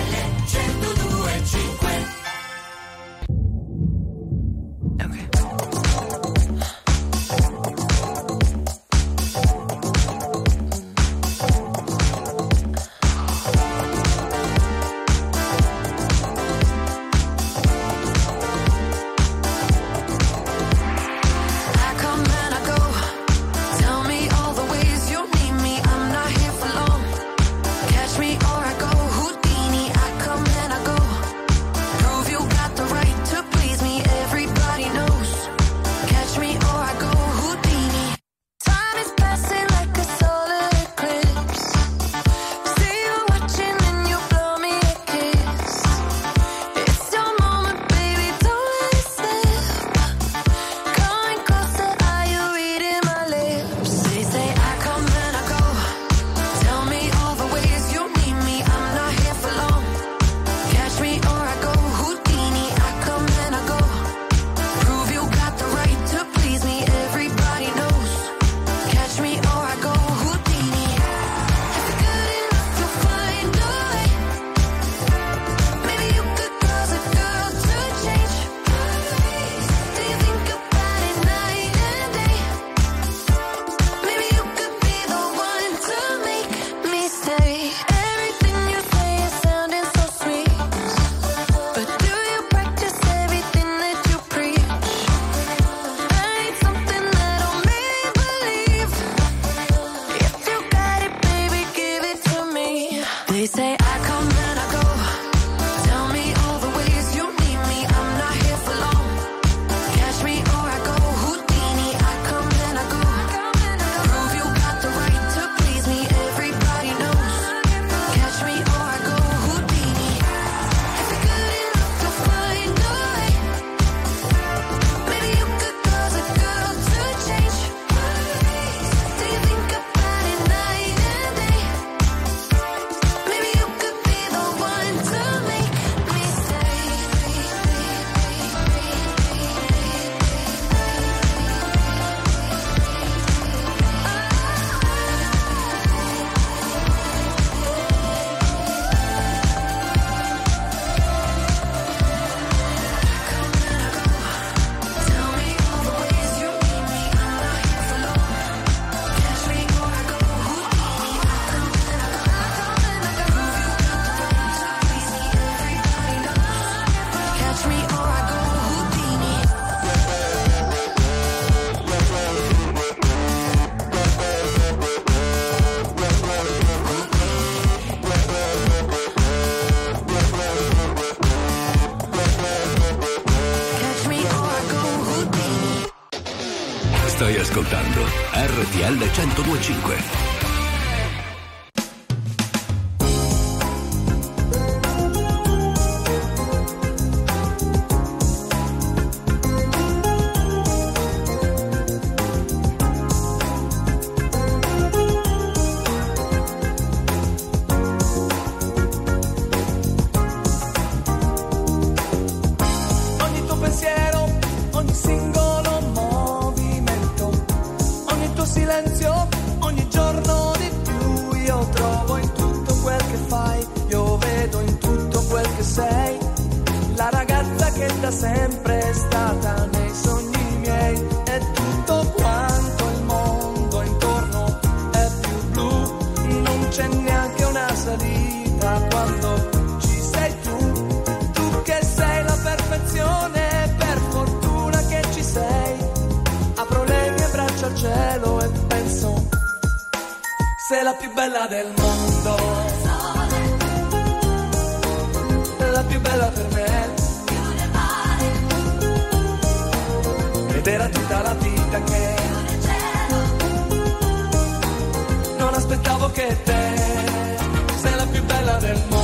bella del mondo. La più bella per me. Ed era tutta la vita che non aspettavo che te sei la più bella del mondo.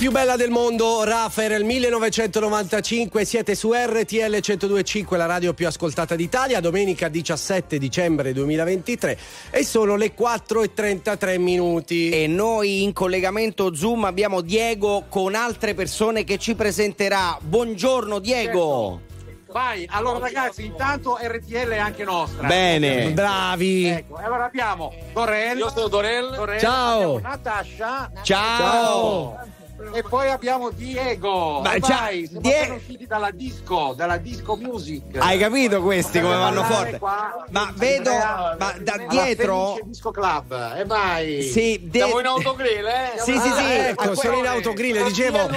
più bella del mondo, Raffer, il 1995, siete su RTL 1025, la radio più ascoltata d'Italia, domenica 17 dicembre 2023 e sono le 4 e 33 minuti. E noi in collegamento Zoom abbiamo Diego con altre persone che ci presenterà. Buongiorno Diego. Certo. Vai, allora ragazzi, intanto RTL è anche nostra. Bene, eh, bravi. Ecco, allora abbiamo Dorel. Io sono Dorel. Dorel. Ciao. Natascia. Ciao. Ciao. E poi abbiamo Diego. Ma già, vai, siamo Die- appena usciti dalla disco, dalla disco music. Hai capito questi come vanno forte? qua, Ma vedo, Andrea, ma da dietro. Disco Club. E vai. Sì, de- Siamo in autogrill, eh? Sì, sì, sì, ecco, sono in autogrill, dicevo.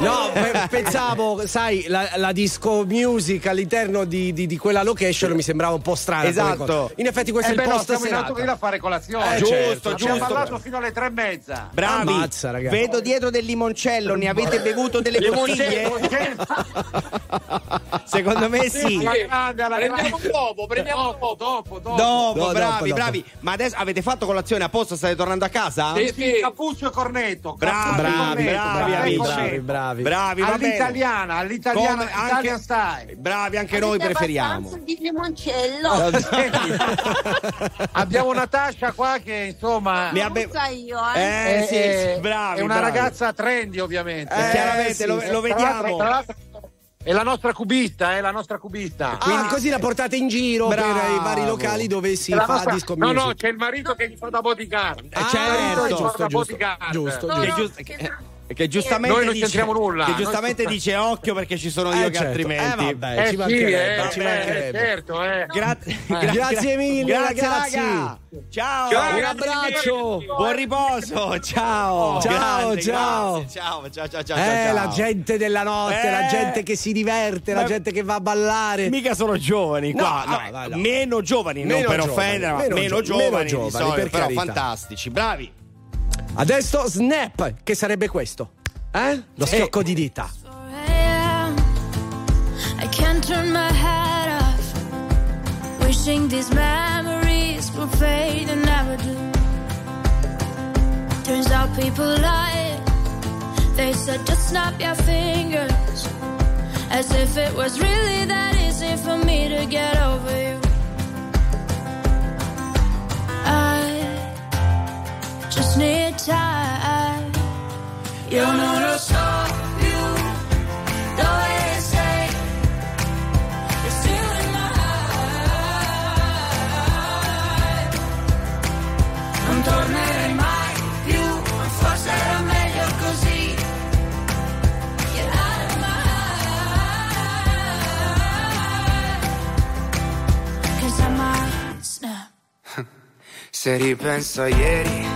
No, pe- pensavo, sai, la, la disco music all'interno di, di- di quella location mi sembrava un po' strana. Esatto. In effetti questo Eh è il beh, no, siamo in serata. autogrill a fare colazione. Eh, Giusto, certo, Abbiamo giusto. parlato fino alle tre e mezza. Bravi, Ammazza, ragazzi. vedo dietro del limoncello, ne avete bevuto delle bottiglie? Secondo me sì. Alla grande, alla Prendiamo grande. dopo, prendiamo dopo, dopo, dopo. Dopo, No, bravi, dopo, bravi. Ma adesso avete fatto colazione apposta? State tornando a casa? Sì, sì, Cappuccio e cornetto. Bravi, bravi, bravi, bravi. All'italiana, all'italiana, Come anche- Italian style. Bravi, anche noi preferiamo. di limoncello. Abbiamo Natascia qua che insomma Ne abbe- Usa io, eh. Eh, sì, bravi. è una ragazza trendy ovviamente. Eh, chiaramente, lo- lo Tra l'altro- vediamo. tra l'altro È la nostra cubista, è la nostra cubista. Ah, così la portate in giro Bravo. per i vari locali dove si fa nostra- disco No, music. no, c'è il marito che gli fa da bodyguard. Eh, Il certo. marito che gli fa giusto, da giusto, bodyguard. giusto, Che, giust- che- che giustamente Noi non dice, nulla. Che giustamente scusa- dice occhio perché ci sono Eh, io che certo. altrimenti. Eh, vabbè, Eh ci sì, mancherebbe, eh, ci eh, mancherebbe. certo, eh. Gra- gra- Grazie mille, grazie, ragazzi. raga. Ciao. Ciao, Un abbraccio. Buon riposo. Ciao. Ciao, Grande, ciao. grazie. Ciao, ciao, ciao, ciao. Eh, ciao. la gente della notte, Eh. la gente che si diverte, la gente che va a ballare. Mica sono giovani qua, No, no, no, no, no. meno giovani, non Meno per giovani, offendere, meno meno, gio- meno giovani, giovani, per però fantastici, bravi. Adesso Snap, che sarebbe questo? Eh? Lo schiocco di dita. I can't turn my head off. Wishing these memories will fade and never do. Turns out people lie. They said just snap your fingers. As if it was really that easy for me to get over you. My heart. 'Cause I might snap. Se ripenso a ieri,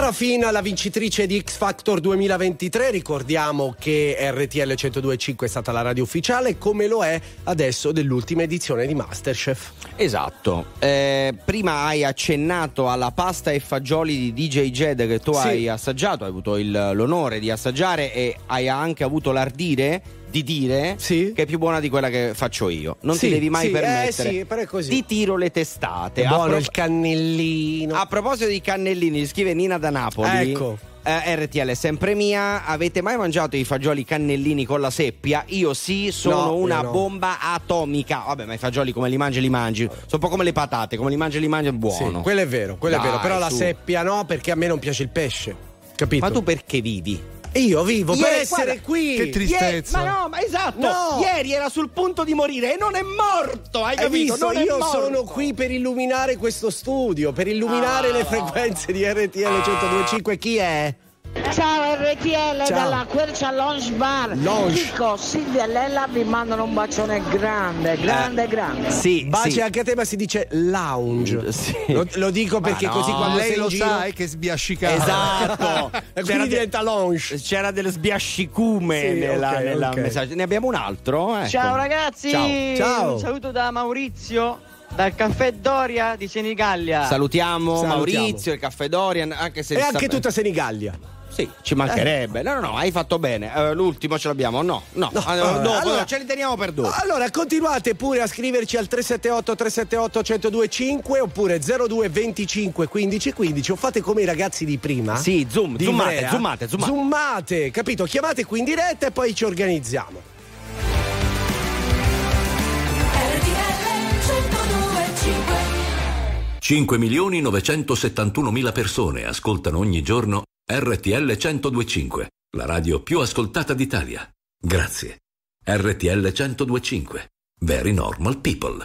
Resto. Sara Fina, la vincitrice di X Factor 2023. Ricordiamo che RTL 1025 è stata la radio ufficiale, come lo è adesso dell'ultima edizione di Masterchef. Esatto. Eh, prima hai accennato alla pasta e fagioli di DJ Jed che tu Sì. hai assaggiato, hai avuto il- l'onore di assaggiare e hai anche avuto l'ardire di dire che è più buona di quella che faccio io. Non Sì, ti devi mai sì, eh permettere. sì, però è così. Ti tiro le testate. È buono pro- il cannellino. A proposito di cannellini, scrive Nina da Napoli. Ecco. Eh, RTL è sempre mia. Avete mai mangiato i fagioli cannellini con la seppia? Io sì, sono No, una no. bomba atomica. Vabbè, ma i fagioli come li mangi, li mangi. Sono un po' come le patate, come li mangi, li mangi, è buono. Sì, quello è vero, quello è Dai, vero. Però la su. seppia no, perché a me non piace il pesce. Capito? Ma tu perché vivi? Io vivo per Ieri, essere guarda, qui. Ieri- ma no, ma esatto. No. Ieri era sul punto di morire e non è morto. Hai Hai capito? visto? Non è Io sono qui per illuminare questo studio, per illuminare Ah. le frequenze di RTL 1025. Chi è? Ciao RTL Ciao. dalla Quercia Lounge Bar. Lounge. Chico, Silvia e Lella vi mandano un bacione grande, grande, grande. Sì, Baci sì. anche a te, ma si dice lounge. Lo, lo dico perché no. così quando Lei lo giro... sai che sbiascicata. Esatto. E quindi diventa lounge. C'era delle sbiascicume Sì, nella, ok, nella ok. messaggio. Ne abbiamo un altro? Ecco. Ciao ragazzi, Ciao. Ciao. un saluto da Maurizio dal caffè Doria di Senigallia. Salutiamo, Salutiamo. Maurizio, il caffè Dorian, anche se E anche sap- tutta Senigallia. Sì, ci mancherebbe. No, no, no, hai fatto bene. Eh, l'ultimo ce l'abbiamo? No, no. No, vabbè, dopo, allora- ce li teniamo per dopo. Allora, continuate pure a scriverci al 378 378 1025 oppure 02 25 15 15 o fate come i ragazzi di prima. Sì, zoom, di zoomate, Ivrea. zoomate, zoomate. Zoomate, capito? Chiamate qui in diretta e poi ci organizziamo. RTL 1025 5 milioni 971 mila persone ascoltano ogni giorno RTL 1025, la radio più ascoltata d'Italia. Grazie. RTL 1025. Very normal people.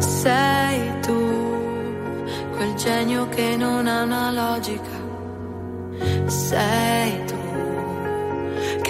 Sei tu quel genio che non ha una logica. Sei tu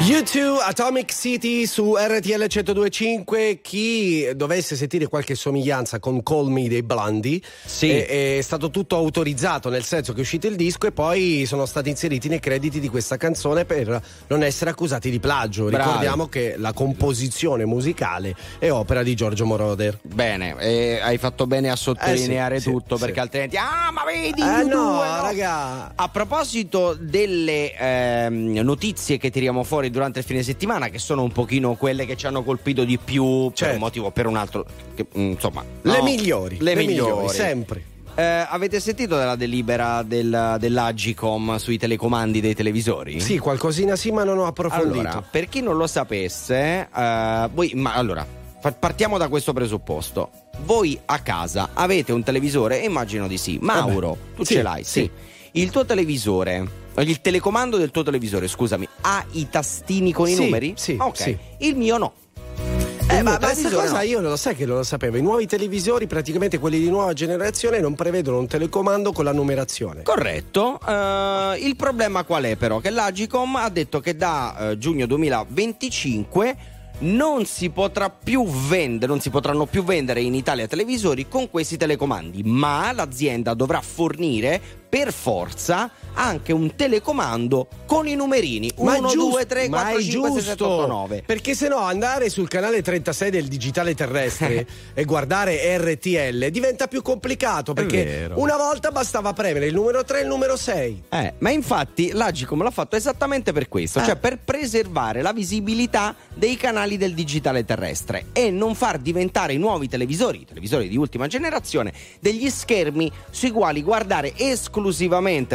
U2 Atomic City su RTL 1025 chi dovesse sentire qualche somiglianza con Call Me dei Blondie Sì. è, è stato tutto autorizzato nel senso che è uscito il disco e poi sono stati inseriti nei crediti di questa canzone per non essere accusati di plagio Bravi. ricordiamo che la composizione musicale è opera di Giorgio Moroder Bene, eh, hai fatto bene a sottolineare Eh sì, tutto sì. perché altrimenti. Ah, ma vedi! Eh U2, no, raga. A proposito delle ehm, notizie che tiriamo fuori durante il fine settimana, che sono un pochino quelle che ci hanno colpito di più per Certo. un motivo o per un altro, che, mm, insomma, le no, migliori le, migliori. sempre Eh, avete sentito della delibera del, dell'Agicom sui telecomandi dei televisori? sì qualcosina sì ma non ho approfondito Allora, per chi non lo sapesse, eh, voi, ma allora, partiamo da questo presupposto. Voi a casa avete un televisore? Immagino di sì. Mauro, tu sì, ce l'hai? sì. Il tuo televisore, il telecomando del tuo televisore, scusami, ha i tastini con i Sì, numeri? sì, Ok. sì. Il mio no. Eh, ma questa cosa no. io lo sai che non lo sapevo. I nuovi televisori, praticamente quelli di nuova generazione, non prevedono un telecomando con la numerazione. Corretto, Eh, il problema qual è però? Che l'Agicom ha detto che da eh, giugno 2025 non si potrà più vendere, non si potranno più vendere in Italia televisori con questi telecomandi, ma l'azienda dovrà fornire per forza anche un telecomando con i numerini Ma è 1, giusto- 2, 3, ma 4, è 5, 6, 7, 8, giusto, 9. Perché se no andare sul canale 36 del digitale terrestre e guardare RTL diventa più complicato perché una volta bastava premere il numero 3 e il numero 6. Eh, ma infatti l'Agicom l'ha fatto esattamente per questo, Eh. cioè per preservare la visibilità dei canali del digitale terrestre e non far diventare i nuovi televisori, i televisori di ultima generazione, degli schermi sui quali guardare esclusivamente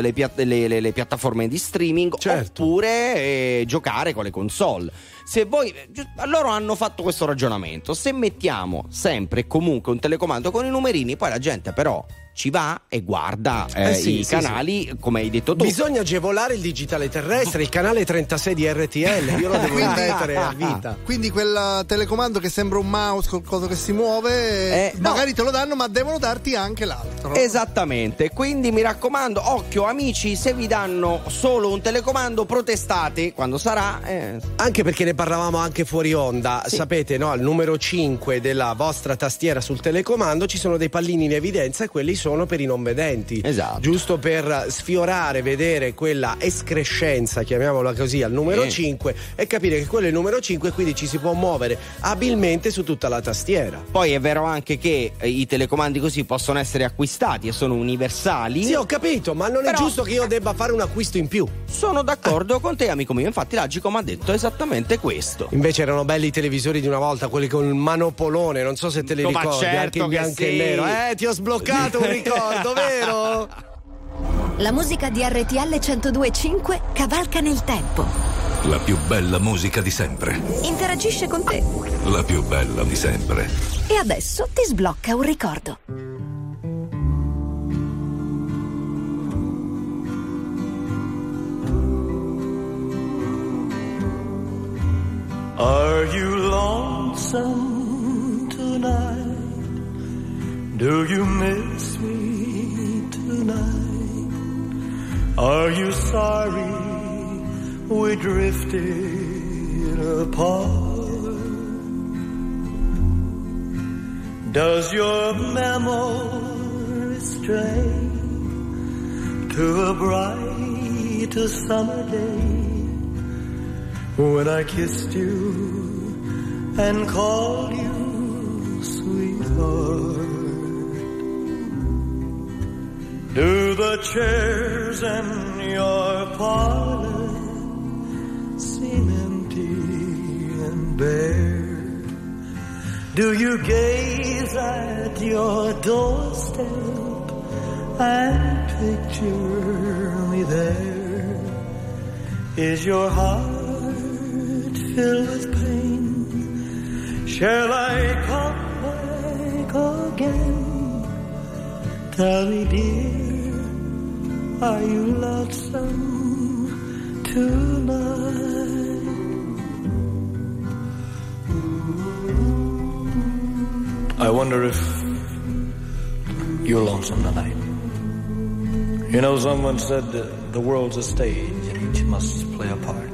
le, piatt- le- le- le piattaforme di streaming Certo. oppure eh, giocare con le console. Se voi, gi- loro hanno fatto questo ragionamento, se mettiamo sempre e comunque un telecomando con i numerini, poi la gente però ci va e guarda eh, Eh sì, i sì, canali come hai detto tu. Bisogna agevolare il digitale terrestre, il canale 36 di RTL, io lo devo mettere a vita. Quindi quel telecomando che sembra un mouse, qualcosa che si muove, Eh, no. magari te lo danno, ma devono darti anche l'altro. Esattamente, quindi mi raccomando, occhio amici, se vi danno solo un telecomando protestate quando sarà. eh, Anche perché ne parlavamo anche fuori onda, sapete, no? Al numero 5 della vostra tastiera sul telecomando ci sono dei pallini in evidenza e quelli sono per i non vedenti. Esatto. Giusto per sfiorare, vedere quella escrescenza, chiamiamola così, al numero Sì. 5 e capire che quello è il numero 5 e quindi ci si può muovere abilmente su tutta la tastiera. Poi è vero anche che eh, i telecomandi così possono essere acquistati e sono universali. Sì, ho capito, ma non è Però- giusto che io debba fare un acquisto in più. Sono d'accordo con te, amico mio. Infatti, l'Agicom ha detto esattamente questo. Invece erano belli i televisori di una volta, quelli con il manopolone, non so se te li No, ricordi, certo anche in bianco e sì. nero. Eh, ti ho sbloccato un ricordo, vero? La musica di RTL 1025 cavalca nel tempo. La più bella musica di sempre. Interagisce con te. La più bella di sempre. E adesso ti sblocca un ricordo. Are you lonesome tonight? Do you miss me tonight? Are you sorry we drifted apart? Does your memory stray to a bright summer day? when I kissed you and called you sweetheart. Do the chairs in your parlor seem empty and bare? Do you gaze at your doorstep and picture me there? Is your heart filled with pain? Shall I come back again? Tell me, dear, are you lonesome tonight? I wonder if you're lonesome tonight. You know, someone said that the world's a stage and each must play a part.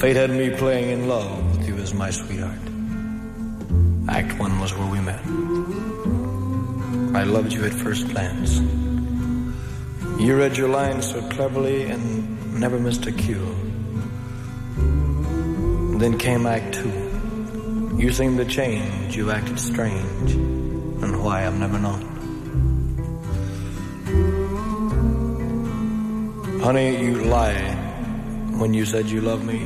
Fate had me playing in love with you as my sweetheart. Act one was where we met. I loved you at first glance. You read your lines so cleverly and never missed a cue. Then came Act Two. You seemed to change, you acted strange, and why I've never known. Honey, you lied when you said you loved me,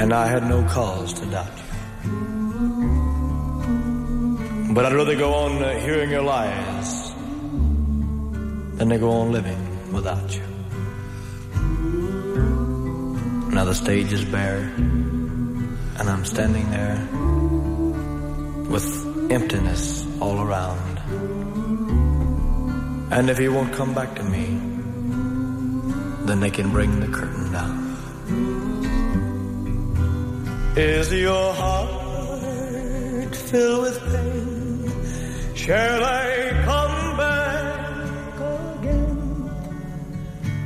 and I had no cause to doubt you. But I'd rather go on uh, hearing your lies than to go on living without you. Now the stage is bare, and I'm standing there with emptiness all around. And if he won't come back to me, then they can bring the curtain down. Is your heart filled with pain? Shall I come back again?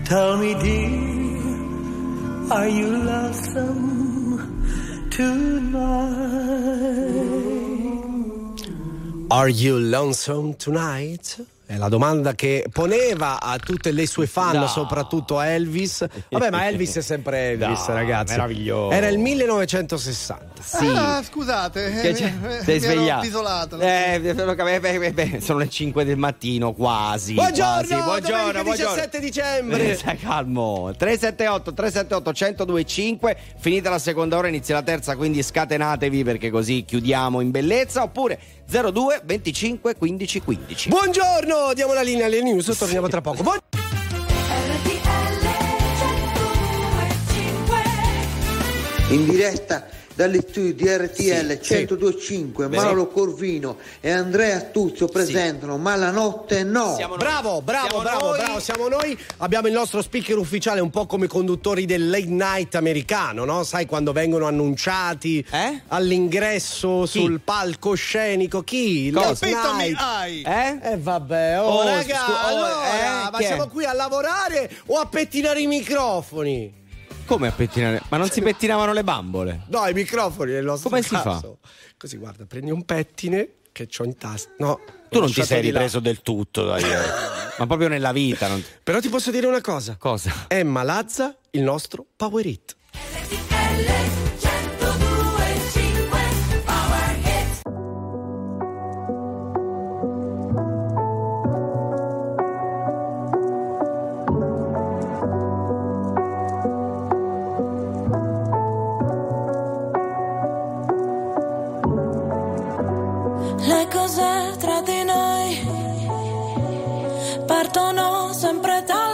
Tell me, dear, are you lonesome tonight? Are you lonesome tonight? È la domanda che poneva a tutte le sue fan, No. soprattutto a Elvis. Vabbè, ma Elvis è sempre Elvis, No, ragazzi. meraviglioso. Era il 1960. Sì. Ah, scusate, Che eh, c'è- mi- sei mi ero svegliato. isolato. Eh, beh, beh, beh, beh, sono le 5 del mattino quasi. Buongiorno, quasi. buongiorno, buongiorno. 17 dicembre. Eh, stai calmo. 378 378 1025. Finita la seconda ora, inizia la terza, quindi scatenatevi perché così chiudiamo in bellezza. Oppure 02 25 15 15. Buongiorno, diamo la linea alle news, torniamo tra poco. Buon- In diretta dagli studi di RTL 1025 Bene. Mauro Corvino e Andrea Tuzio presentano Ma la notte no. Bravo, bravo, Siamo bravo, noi. bravo, siamo noi. Abbiamo il nostro speaker ufficiale un po' come conduttori del late night americano, no? Sai quando vengono annunciati all'ingresso sul palcoscenico chi? Night. hai. Eh? Eh vabbè, oh, Oh, raga, scu- oh, allora, eh, ma chi siamo qui a lavorare o a pettinare i microfoni? Come a pettinare? Ma non si pettinavano le bambole? No, i microfoni nel nostro Come si caso. Così guarda, prendi un pettine che ho in tasca. No, Tu non ti sei di là. ripreso del tutto, dai. ma proprio nella vita. non- Però ti posso dire una cosa. Cosa? Emma Lazza, il nostro Power It. Cose tra di noi. Partono sempre dalla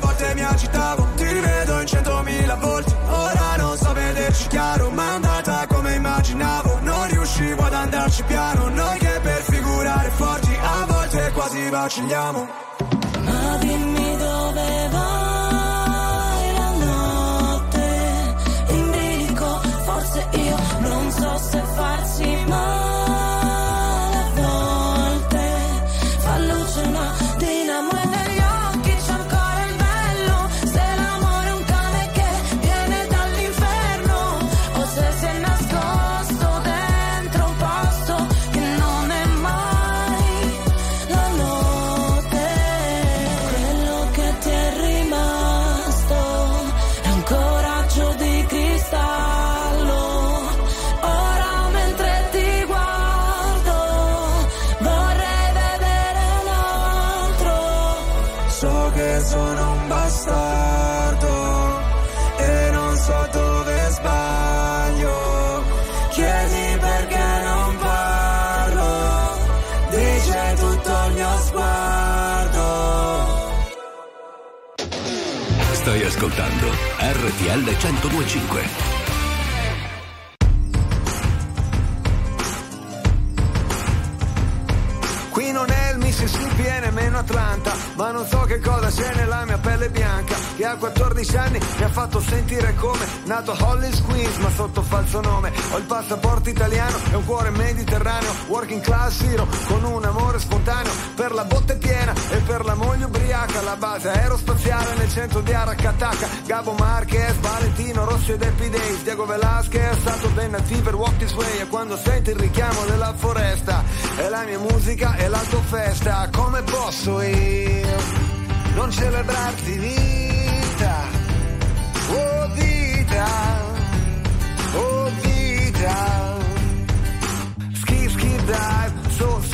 agitavo Ti rivedo in centomila volte Ora non so vederci chiaro Ma è andata come immaginavo. Non riuscivo ad andarci piano Noi che per figurare forti A volte quasi vacilliamo. Ma dimmi dove vai la notte? In bilico forse io Non so se farsi male. RTL 1025. Qui non è il Mississippi e nemmeno Atlanta, ma non so che cosa c'è nella mia pelle bianca, che a 14 anni mi ha fatto sentire come nato a Hollis Queens, ma sotto falso nome. Ho il passaporto italiano e un cuore mediterraneo, working class hero, con un amore spontaneo per la botte piena e per la moglie ubriaca, la base aerospaziale nel centro di Aracataca, Gabo Marquez, Valentino Rossi ed Happy Days, Diego Velasquez, Saturday Night Fever, Walk This Way, e quando senti il richiamo della foresta, è la mia musica e la tua festa, come posso io non celebrarti vita, oh vita, oh vita, skip skip dive,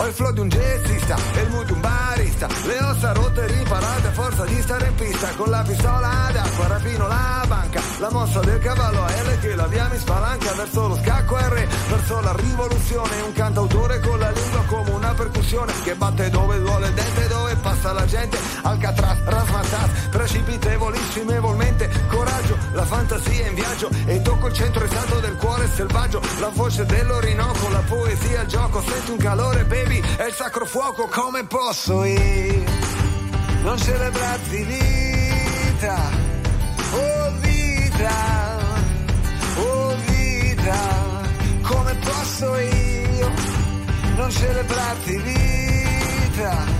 Ho il flow di un jazzista e il mood di un barista. Le ossa rotte riparate a forza di stare in pista. Con la pistola d'acqua rapino la banca. La mossa del cavallo a L che la via mi spalanca Verso lo scacco R, verso la rivoluzione Un cantautore con la lingua come una percussione Che batte dove duole il dente, dove passa la gente. Alcatraz, rasmatas, precipitevolissimevolmente Coraggio, la fantasia in viaggio E tocco il centro esatto del cuore selvaggio. La voce dell'Orinoco, la poesia, il gioco. Senti un calore baby, è il sacro fuoco. Come posso io non celebrarti vita? Oh vita Oh vita. Come posso io non celebrarti vita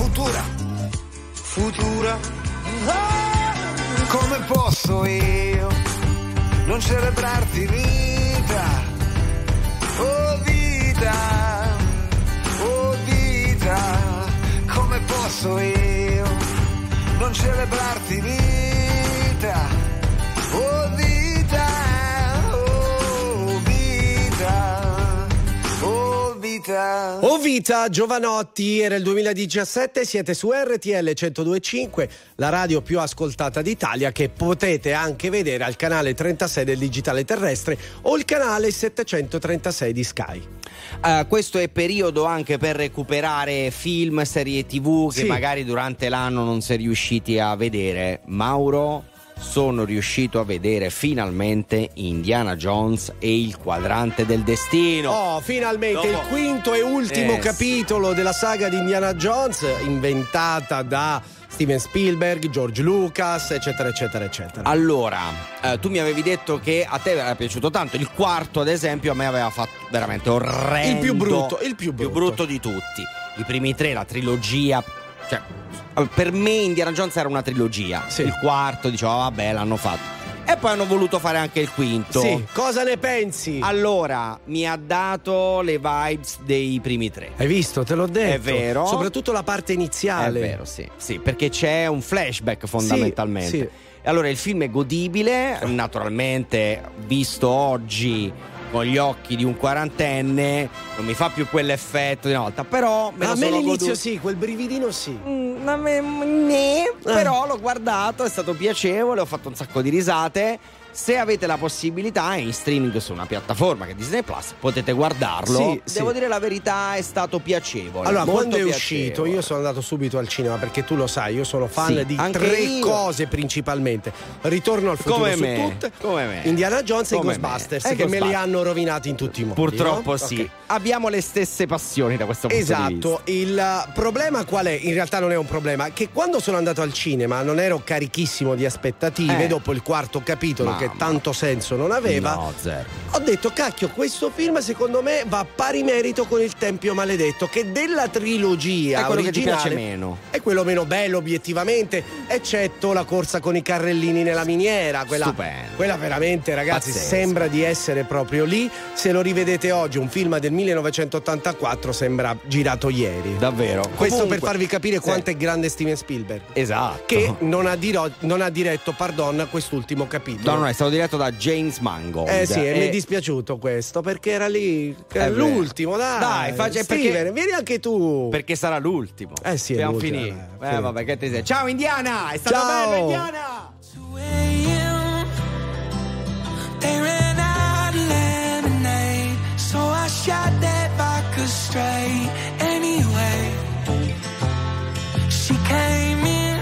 Futura. Futura. Come posso io non celebrarti vita vita Oh vita Giovanotti, era il 2017, siete su RTL 1025, la radio più ascoltata d'Italia che potete anche vedere al canale 36 del digitale terrestre o il canale 736 di Sky. Eh, questo è periodo anche per recuperare film, serie tv che Sì. magari durante l'anno non si è riusciti a vedere. Mauro, sono riuscito a vedere finalmente Indiana Jones e il quadrante del destino. Oh, finalmente Dopo- il quinto e ultimo Eh, capitolo della saga di Indiana Jones, inventata da Steven Spielberg, George Lucas, eccetera, eccetera, eccetera. Allora, eh, tu mi avevi detto che a te era piaciuto tanto. Il quarto, ad esempio, a me aveva fatto veramente orrendo. Il più brutto, il più brutto. di tutti. I primi tre, la trilogia. Cioè, per me Indiana Jones era una trilogia. Il quarto, dicevo, "Ah, vabbè, l'hanno fatto. E poi hanno voluto fare anche il quinto. Sì, cosa ne pensi? Allora, mi ha dato le vibes dei primi tre. Hai visto, te l'ho detto. È vero. Soprattutto la parte iniziale. È vero, sì, sì, perché c'è un flashback fondamentalmente. Sì, sì. Allora il film è godibile, naturalmente visto oggi con gli occhi di un quarantenne non mi fa più quell'effetto di una volta, però me a lo me l'inizio goduto. sì, quel brividino sì. Mm, a me- né, però l'ho guardato, è stato piacevole, ho fatto un sacco di risate. Se avete la possibilità, è in streaming su una piattaforma che è Disney Plus, potete guardarlo. Sì, Devo sì. dire la verità, è stato piacevole. Allora, molto quando è piacevole. uscito, io sono andato subito al cinema perché tu lo sai, io sono fan Sì, di tre io. cose principalmente. Ritorno al futuro Come su me, tutte, come me. Indiana Jones Come e me. Ghostbusters, E che me li Ghostbusters. hanno rovinati in tutti i modi. Purtroppo no? sì. Ok. Abbiamo le stesse passioni da questo punto di vista. Esatto, il problema qual è? In realtà non è un problema, che quando sono andato al cinema non ero carichissimo di aspettative Eh. dopo il quarto capitolo che tanto senso non aveva. No, zero. Ho detto, cacchio, questo film secondo me va a pari merito con il Tempio Maledetto, che della trilogia È quello che ti originale piace meno. È quello meno bello obiettivamente, eccetto la corsa con i carrellini nella miniera. Quella, Stupendo. quella veramente, ragazzi, Pazzesco. sembra di essere proprio lì. Se lo rivedete oggi, un film del 1984 sembra girato ieri. Davvero. Questo Comunque- per farvi capire Sì. quanto è grande Steven Spielberg. Esatto. Che non ha, diro- non ha diretto, pardon, quest'ultimo capitolo. È stato diretto da James Mangold. Eh sì, e mi è dispiaciuto questo perché era lì che È era vero. l'ultimo, dai. Dai, faccia- perché- vieni anche tu. Perché sarà l'ultimo. Eh sì, è Abbiamo l'ultimo, finito. eh, Eh, vabbè, che ti sei. Ciao Indiana! È stato Ciao. bello Indiana! So I shot that vodka straight. Anyway, she came in,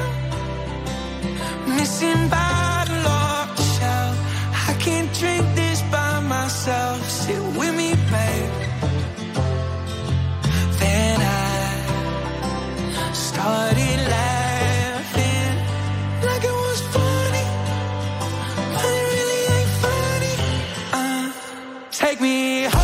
missing bottle started laughing like it was funny. But it really ain't funny. Uh, take me home.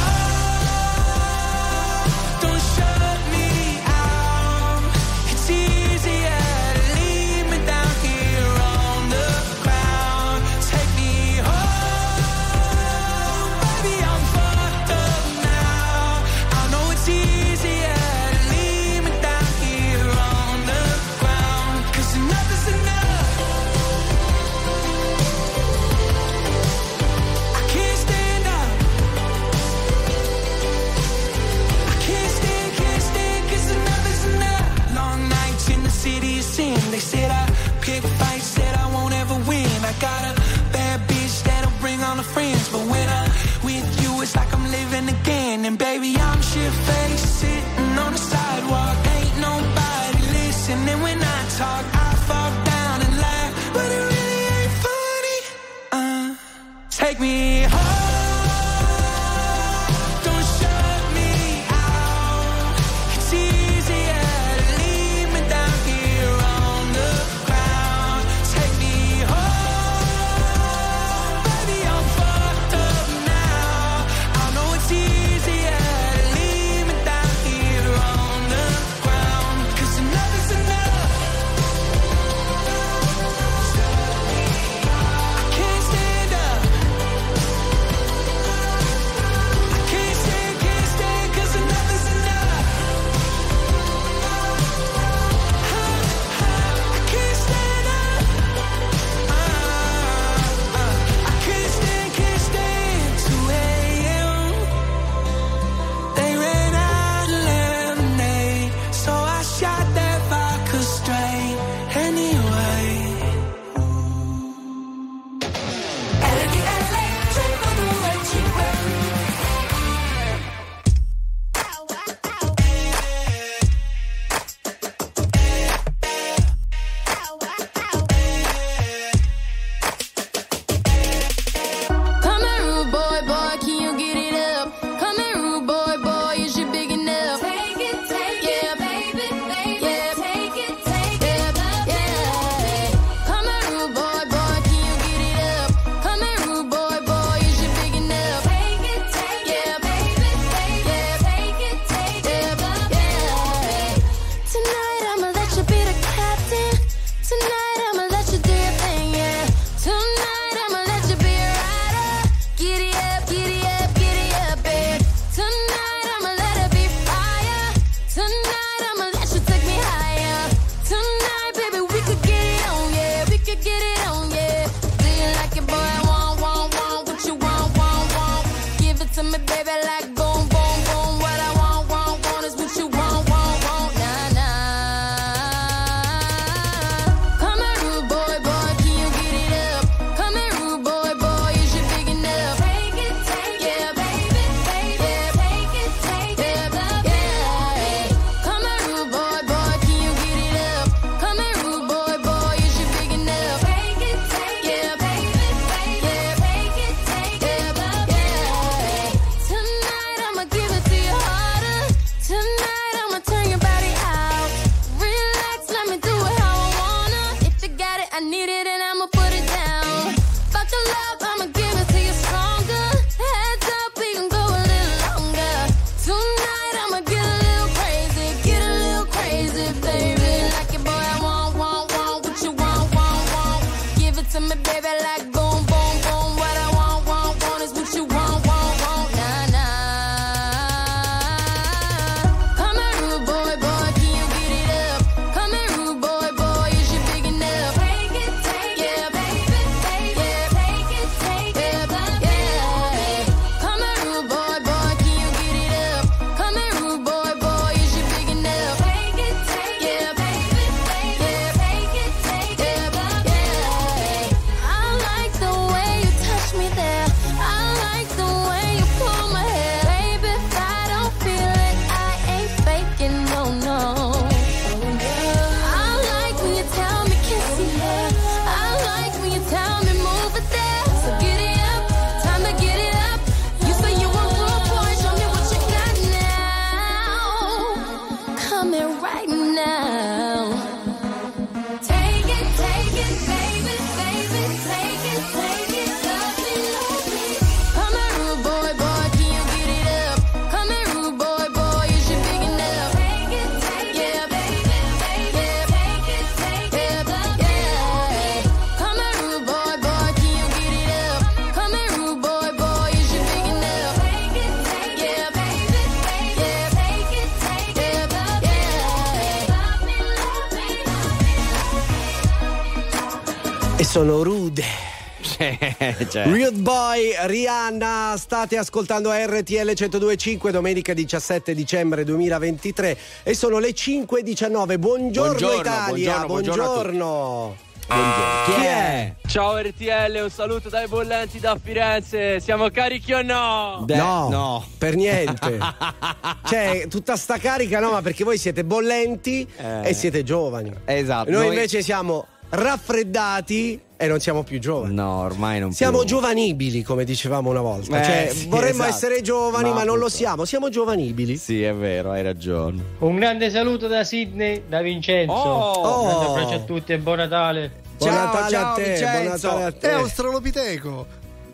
cioè. Rude Boy, Rihanna, state ascoltando RTL 1025 domenica 17 dicembre 2023 e sono le 5.19. Buongiorno, Buongiorno, Italia, buongiorno, buongiorno buongiorno. Buongiorno. Chi è? Ciao RTL, un saluto dai bollenti da Firenze. Siamo carichi o no? De- no, no. per niente. cioè, tutta sta carica no, ma perché voi siete bollenti Eh. e siete giovani. Esatto. Noi, noi- invece siamo raffreddati e non siamo più giovani. No, ormai non Siamo più. giovanibili, come dicevamo una volta. Eh, cioè, sì, vorremmo esatto. essere giovani, Ma ma, non lo siamo. Siamo giovanibili. Sì, è vero, hai ragione. Un grande saluto da Sydney, da Vincenzo. Oh! Un grande Oh. abbraccio a tutti e buon Natale. Buon Ciao, Natale ciao, a te, Vincenzo. buon Natale a È te. Australopiteco.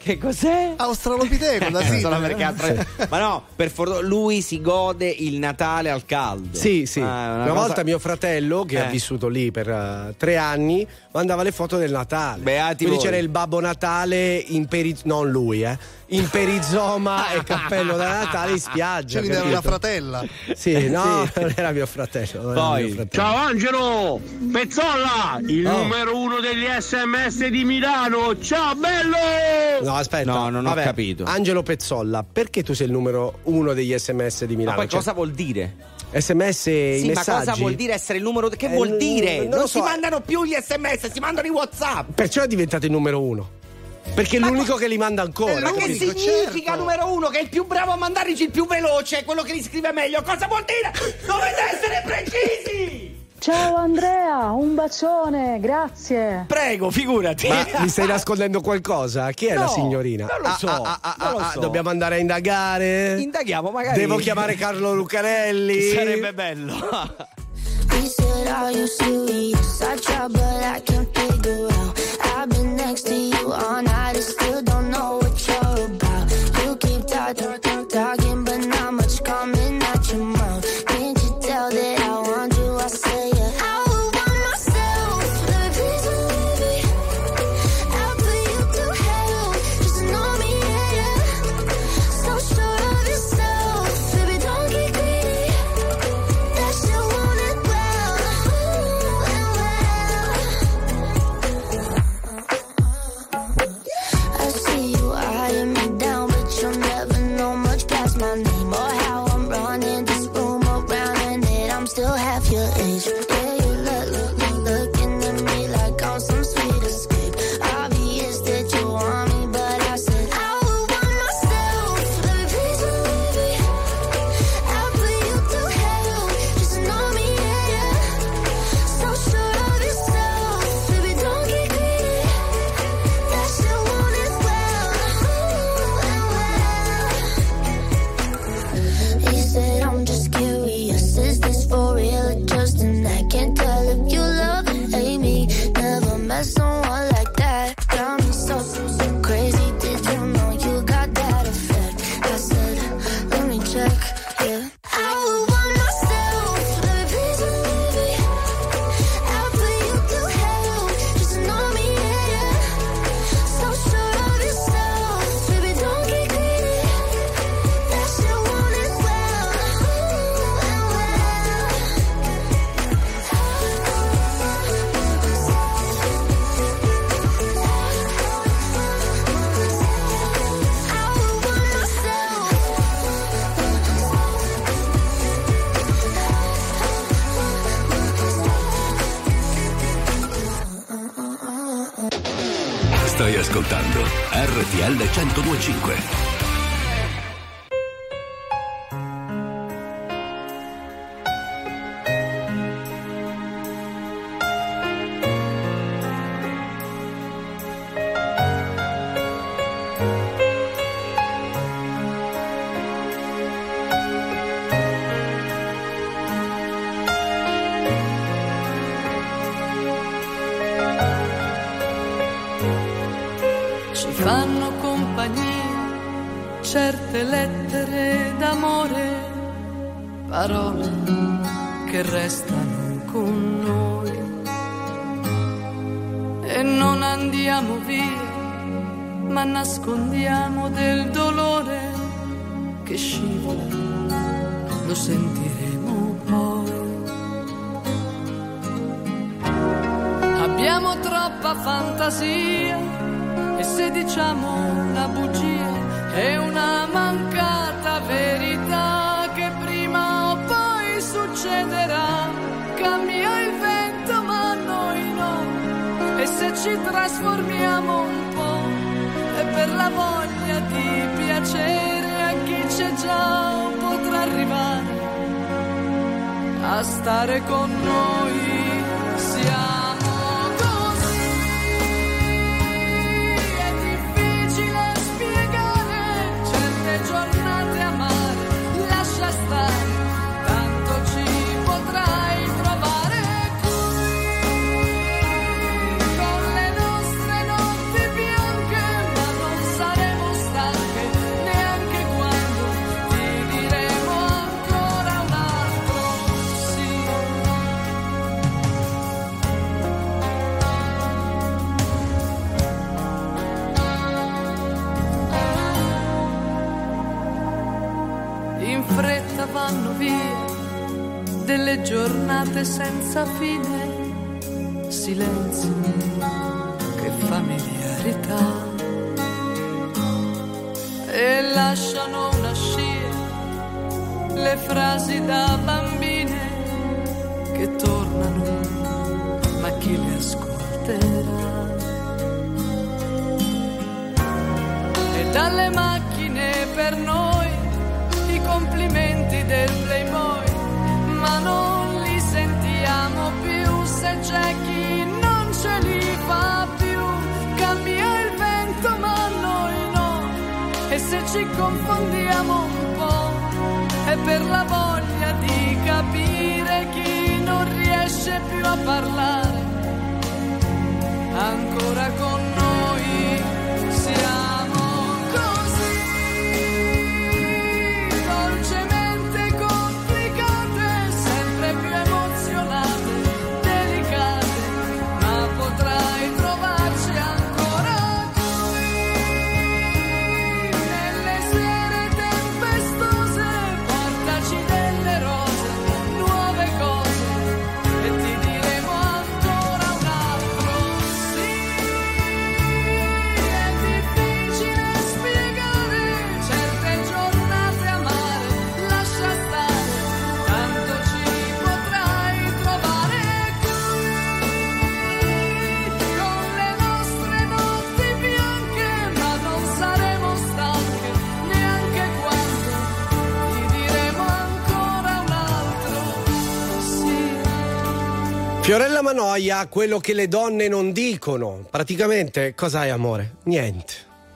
Che cos'è? Australopiteco da Solo Sydney. perché altre- Ma no, per fortuna lui si gode il Natale al caldo. Sì, sì. Ah, una una cosa- volta mio fratello, che Eh. ha vissuto lì per eh, tre anni, mandava le foto del Natale. Beati Quindi voi. c'era il Babbo Natale in peri... non lui, eh. In perizoma e cappello da Natale in spiaggia. Quindi era una fratella. Sì, no, Sì. non era mio fratello. Poi, mio fratello. Ciao Angelo! Pezzolla! Il Oh. numero uno degli sms di Milano! Ciao bello! No, aspetta. No, non ho Vabbè, capito. Angelo Pezzolla, perché tu sei il numero uno degli sms di Ma Milano? poi Cioè, cosa vuol dire? sms i Sì, ma messaggi? cosa vuol dire essere il numero? Che Eh, vuol dire? non Non, lo si so. mandano più gli sms, si mandano i WhatsApp. Perciò è diventato il numero uno. Perché è l'unico che li manda ancora. Ma che significa numero uno? Che è il più bravo a mandarlici il più veloce, quello che li scrive meglio. Cosa vuol dire? Dovete essere precisi! Ciao Andrea, un bacione, grazie. Prego, figurati. Ma mi stai nascondendo qualcosa? Chi è la No, signorina? non lo Ah, so, ah, ah, non lo ah, so. Dobbiamo andare a indagare? Indaghiamo, magari. Devo chiamare Carlo Lucarelli? Sarebbe bello. He said, Are you serious? I try, but I can't figure out. I've been next to you all night and still don't know what you're about. You keep talking, RTL 1025. Certe lettere d'amore, parole che restano con noi. E non andiamo via, ma nascondiamo del dolore che scivola, lo sentiremo poi. Abbiamo troppa fantasia e se diciamo una bugia è una mancata verità che prima o poi succederà. Cambia il vento ma noi no e se ci trasformiamo un po' è per la voglia di piacere a chi c'è già potrà arrivare a stare con noi. Siamo delle giornate senza fine, silenzio, che familiarità. E lasciano una scia le frasi da bambine che tornano, ma chi le ascolterà? E dalle macchine per noi i complimenti del ci confondiamo un po', è per la voglia di capire chi non riesce più a parlare. Ancora con Fiorella Manoia, quello che le donne non dicono. Praticamente, cos'hai amore? Niente.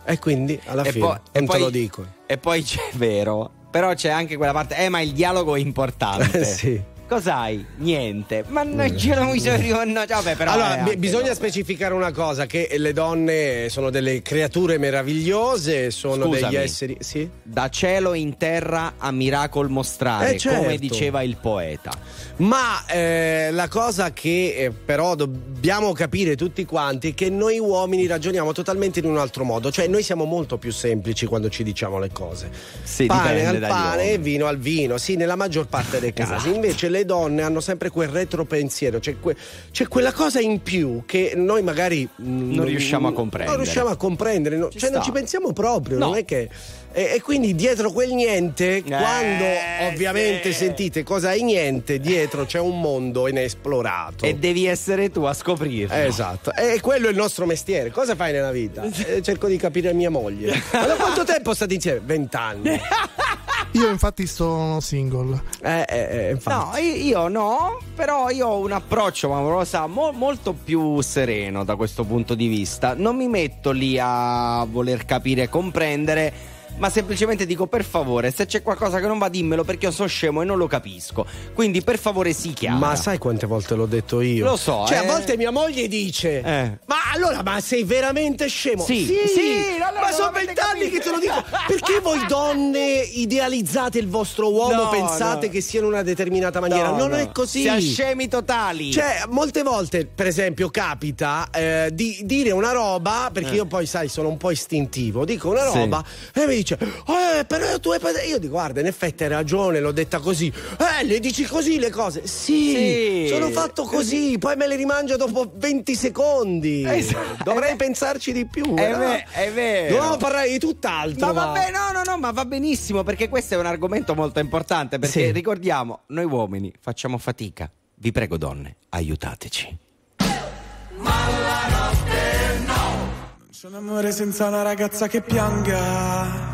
E quindi alla E fine poi- non te poi- lo dico. E poi c'è vero, però c'è anche quella parte, eh ma il dialogo è importante. sì. Cos'hai? Niente. Ma non ce l'ho miseria, no, vabbè, però allora, anche- bisogna specificare una cosa: che le donne sono delle creature meravigliose, sono Scusami. degli esseri. Sì? Da cielo in terra a miracol mostrare, Eh, certo. come diceva il poeta. Ma eh, la cosa che eh, però dobbiamo capire tutti quanti è che noi uomini ragioniamo totalmente in un altro modo, cioè noi siamo molto più semplici quando ci diciamo le cose. Sì, pane al pane, uomini. vino al vino, sì, nella maggior parte dei casi. Esatto. Invece le donne hanno sempre quel retropensiero, c'è, que- c'è quella cosa in più che noi magari mm, Non riusciamo a comprendere. Non riusciamo a comprendere, no- Ci cioè non sta. ci pensiamo proprio, No. non è che. E, e quindi dietro quel niente, quando ovviamente sì. sentite cosa è niente, dietro c'è un mondo inesplorato. E devi essere tu a scoprirlo. Esatto, e quello è il nostro mestiere. Cosa fai nella vita? Eh, cerco di capire mia moglie. Ma da quanto tempo state insieme? Vent'anni. Io infatti sono single. Eh, eh, eh, infatti. No, io, io no, però io ho un approccio, ma lo sa, mo- molto più sereno da questo punto di vista. Non mi metto lì a voler capire e comprendere. Ma semplicemente dico per favore, se c'è qualcosa che non va, dimmelo perché io sono scemo e non lo capisco. Quindi per favore si chiama. Ma sai quante volte l'ho detto io? Lo so, Cioè, eh. a volte mia moglie dice: Eh. Ma allora, ma sei veramente scemo? Sì, sì, allora ma sono vent'anni che te lo dico. Perché voi donne idealizzate il vostro uomo, No, pensate no. che sia in una determinata maniera? No, non no. è così. Siamo scemi totali. Cioè, molte volte, per esempio, capita eh, di dire una roba, perché Eh. io poi, sai, sono un po' istintivo, dico una Sì. roba e mi dice, eh, però tu hai... pas-" Io dico, guarda, in effetti hai ragione, l'ho detta così. Eh, le dici così le cose? Sì, Sì. sono fatto così, poi me le rimangio dopo 20 secondi. Esatto. Dovrei pensarci di più. È, no? ve- è vero. Dobbiamo parlare di tutt'altro. Ma va. vabbè, no, no, no, ma va benissimo perché questo è un argomento molto importante. Perché Sì. ricordiamo, noi uomini facciamo fatica. Vi prego, donne, aiutateci. C'è un amore senza una ragazza che pianga.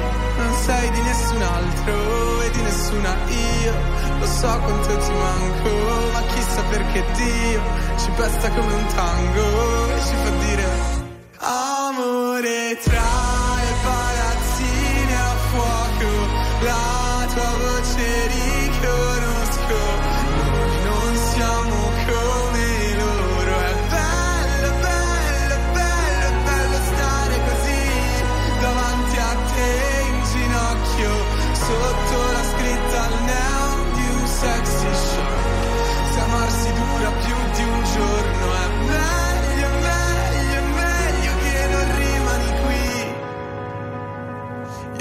Sei di nessun altro e di nessuna io. Lo so quanto ti manco, ma chissà perché Dio ci pesta come un tango e ci fa dire Amore tra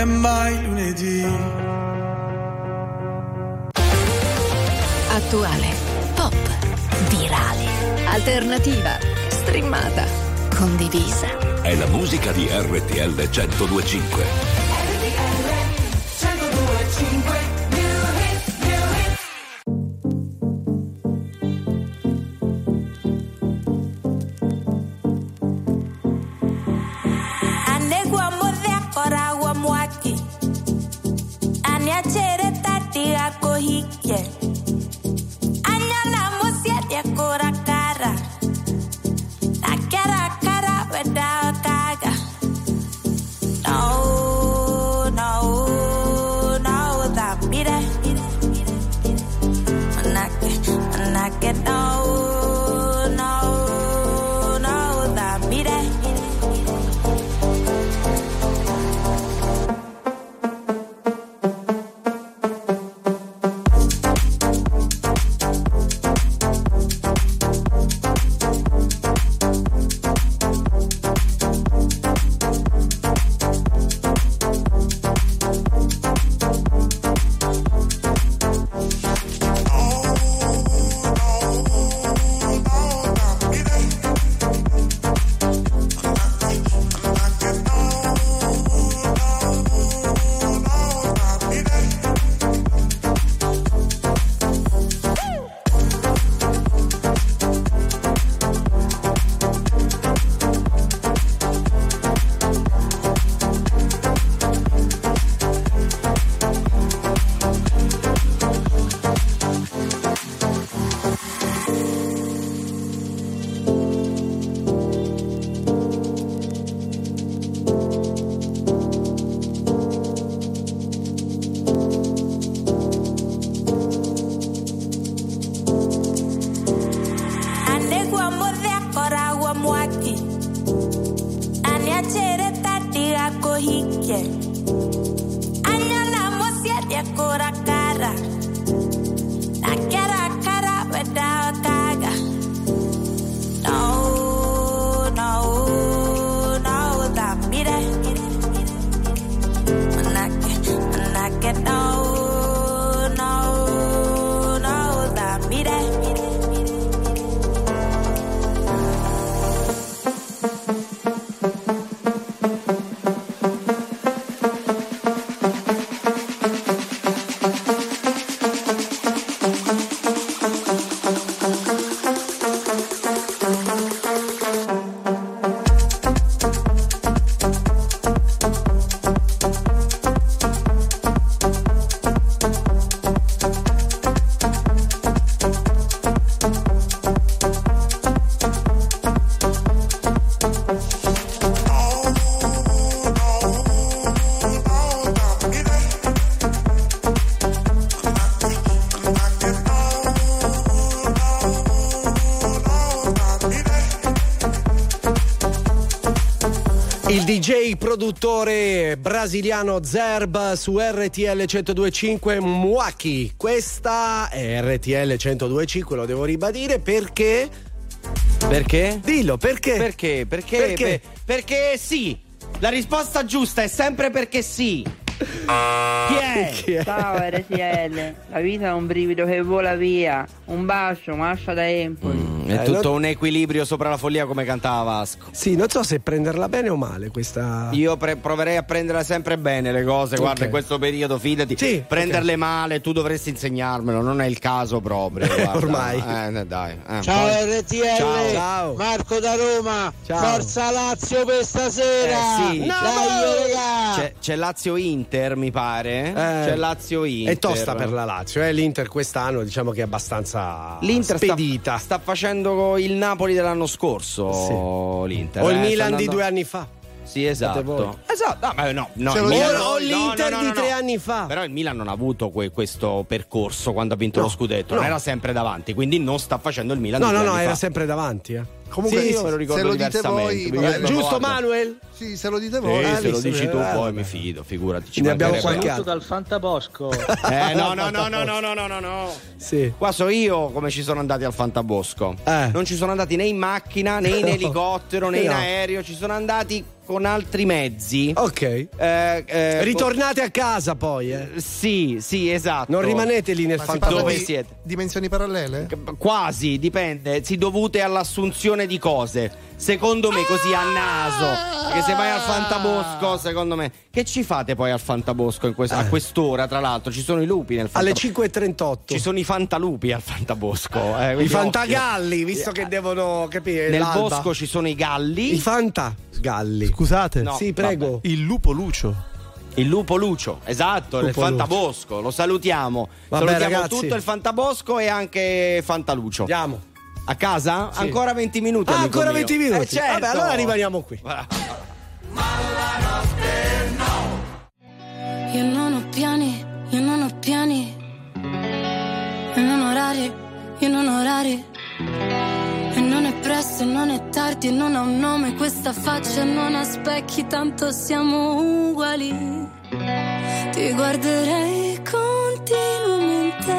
è mai lunedì. Attuale, pop, virale, alternativa, streamata, condivisa. È la musica di RTL 1025. muthekora gwo mwaki. Na nĩanjĩrĩte ndigakuhikie anyona mũciĩ ndiekũra produttore brasiliano Zerb su RTL 1025 Muaki. Questa è RTL 1025, lo devo ribadire perché. Perché? Dillo, perché? Perché? Perché? Perché? Per- perché sì. La risposta giusta è sempre perché sì. Chi è? Ciao RTL, la vita è un brivido che vola via. Un bacio, Mascia da Empoli. È Eh, tutto lo- un equilibrio sopra la follia come cantava Vasco. Sì, non so se prenderla bene o male questa. Io pre- proverei a prenderla sempre bene le cose, guarda, in questo periodo, fidati. Sì, Prenderle male, tu dovresti insegnarmelo, non è il caso proprio. Ormai. Eh, dai. eh. Ciao Poi- RTL, Ciao. Ciao. Marco da Roma, Ciao. Forza Lazio per stasera. Eh, sì. Dai No! regà. C'è, c'è Lazio Inter, mi pare. Eh, c'è Lazio Inter. È tosta per la Lazio, eh? l'Inter quest'anno diciamo che è abbastanza L'Inter sta, spedita. sta facendo il Napoli dell'anno scorso. L'Inter. o il eh, Milan di andando- due anni fa. Sì, esatto. Esatto. No, ma no, no, lo Milan- no, o no, l'Inter no, no, di no. tre anni fa. Però il Milan non ha avuto que- questo percorso quando ha vinto No, lo scudetto, no. non era sempre davanti, quindi non sta facendo il Milan No, di no, no, era sempre davanti. Eh. Comunque sì, io me lo ricordo se lo dite voi, eh, giusto Manuel? Sì, se lo dite voi. Sì, se lo dici tu eh, poi mi fido, figurati. ne abbiamo qualche altro dal Fantabosco. eh no, no, no, no, no, no, no, no. Sì. Qua so io come ci sono andati al Fantabosco. Eh. Non ci sono andati né in macchina, né in elicottero, né in aereo, ci sono andati con altri mezzi. Ok. Eh, eh, Ritornate a casa poi. Eh. eh sì, sì, esatto. Non rimanete lì nel Fantabosco. Dove siete? Dimensioni parallele? Quasi, dipende. Si dovute all'assunzione di cose. Secondo me così a naso. Perché se vai al Fantabosco, secondo me. Che ci fate poi al Fantabosco in quest- a quest'ora, tra l'altro? Ci sono i lupi nel Alle Fantabosco. 5.38. Ci sono i fantalupi al Fantabosco. eh, I fantagalli, occhio. visto che devono capire. Nel l'alba. bosco ci sono i galli. I fantagalli. Scusate. No, sì, prego. Il lupo lucio. Il lupo Lucio, esatto, Lupo Fantabosco. Lo salutiamo. Vabbè, salutiamo ragazzi. tutto il Fantabosco e anche Fantalucio. Andiamo. A casa? Sì. Ancora 20 minuti. Ah, ancora mio. 20 minuti. Eh, certo. Vabbè, allora rimaniamo qui. Io non ho piani, io non ho piani. E non orari, io non ho orari. E non è presto, e non è tardi, e non ha un nome questa faccia, non ha specchi, tanto siamo uguali. Ti guarderei continuamente,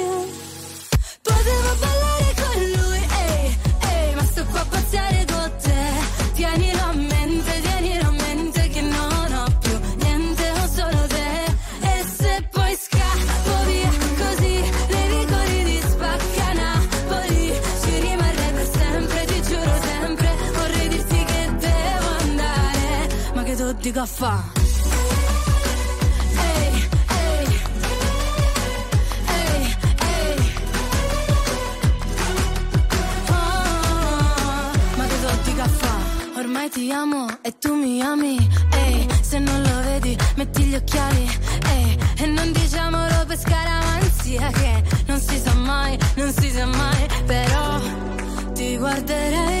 Che tu dico a fa'? Ehi, ehi, ehi, ehi. Oh, ma che do di caffè? Ormai ti amo e tu mi ami. Ehi, se non lo vedi, metti gli occhiali. Ehi, e non diciamolo per scaramanzia che non si sa mai, non si sa mai. Però ti guarderei.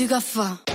du gaffa.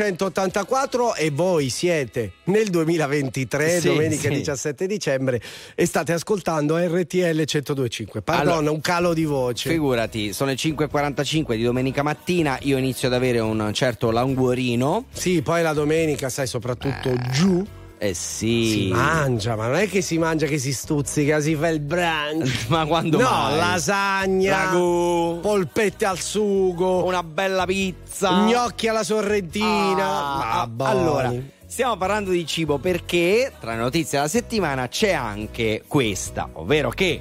1984 e voi siete nel 2023, Sì, domenica sì. 17 dicembre, e state ascoltando RTL 1025. Pardon, Allora, un calo di voce. Figurati, sono le 5.45 di domenica mattina, io inizio ad avere un certo languorino. Sì, poi la domenica, sai, soprattutto giù. Eh sì. Si mangia, ma non è che si mangia che si stuzzica, si fa il brunch. Ma quando no, mai? lasagna, Ragù. polpette al sugo, Una bella pizza. gnocchi alla sorrentina. Ah, Ma buoni. allora, stiamo parlando di cibo perché tra le notizie della settimana c'è anche questa, ovvero che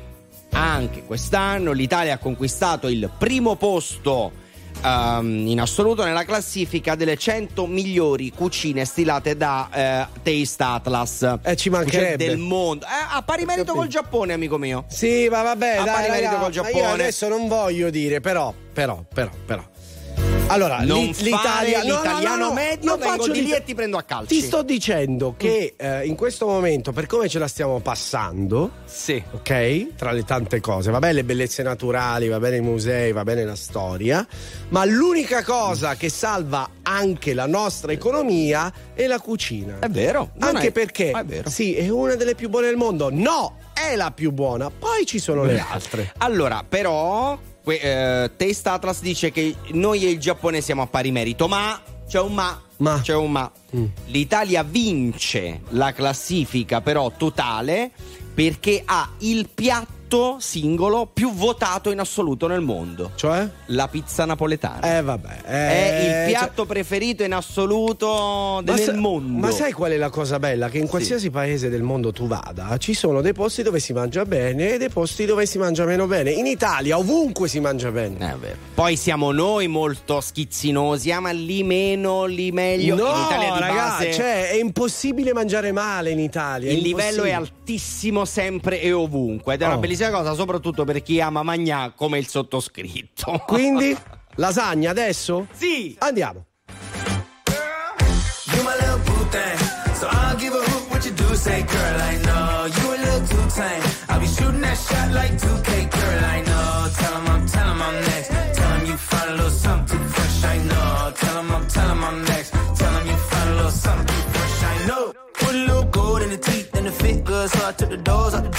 anche quest'anno l'Italia ha conquistato il primo posto ehm, in assoluto nella classifica delle 100 migliori cucine stilate da eh, Taste Atlas. Eh, ci Cucine mancherebbe. del mondo. Eh, a pari merito col Giappone, amico mio. Sì, ma vabbè, A dai, pari merito raga, col Giappone. Io adesso non voglio dire, però, però, però, però. Allora, Non l'Italia, no, no, l'italiano no, no, medio, non vengo faccio di lì e ti prendo a calci. Ti sto dicendo che eh, in questo momento, per come ce la stiamo passando, Sì. ok? Tra le tante cose, va bene le bellezze naturali, va bene i musei, va bene la storia, ma l'unica cosa che salva anche la nostra economia è la cucina. È vero. Anche è- perché, è vero. sì, è una delle più buone del mondo. No, è la più buona. Poi ci sono le altre. Allora, però, que- eh, Taste Atlas dice che noi e il Giappone siamo a pari merito, ma c'è un ma. Ma. C'è un ma. Mm. L'Italia vince la classifica, però totale, perché ha il piatto singolo più votato in assoluto nel mondo. Cioè? La pizza napoletana. Eh, vabbè. È eh, il piatto preferito in assoluto del sa- mondo. Ma sai qual è la cosa bella? Che in qualsiasi paese del mondo tu vada, ci sono dei posti dove si mangia bene e dei posti dove si mangia meno bene. In Italia ovunque si mangia bene. Eh. Poi siamo noi molto schizzinosi, ah, ma lì meno, lì meglio. No, in Italia di ragazzi, base cioè, è impossibile mangiare male in Italia. il livello è altissimo sempre e ovunque ed è una Oh. Bellissima cosa, soprattutto per chi ama magnà come il sottoscritto. Quindi, lasagna adesso? Sì! Andiamo. You my little boo thing. So I'll give a hoot what you do say, girl. I know you a little too tame. I'll be shooting that shot like 2K, girl. I know. Tell 'em I'm, tell 'em I'm next. Tell 'em you find a little something too fresh. I know. Tell 'em I'm, tell 'em I'm next. Tell 'em you find a little something too fresh. I know. Put a little gold in the teeth and the fit good, so I took the doors out the.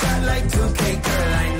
Shot like 2K, girl. I know.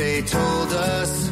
They told us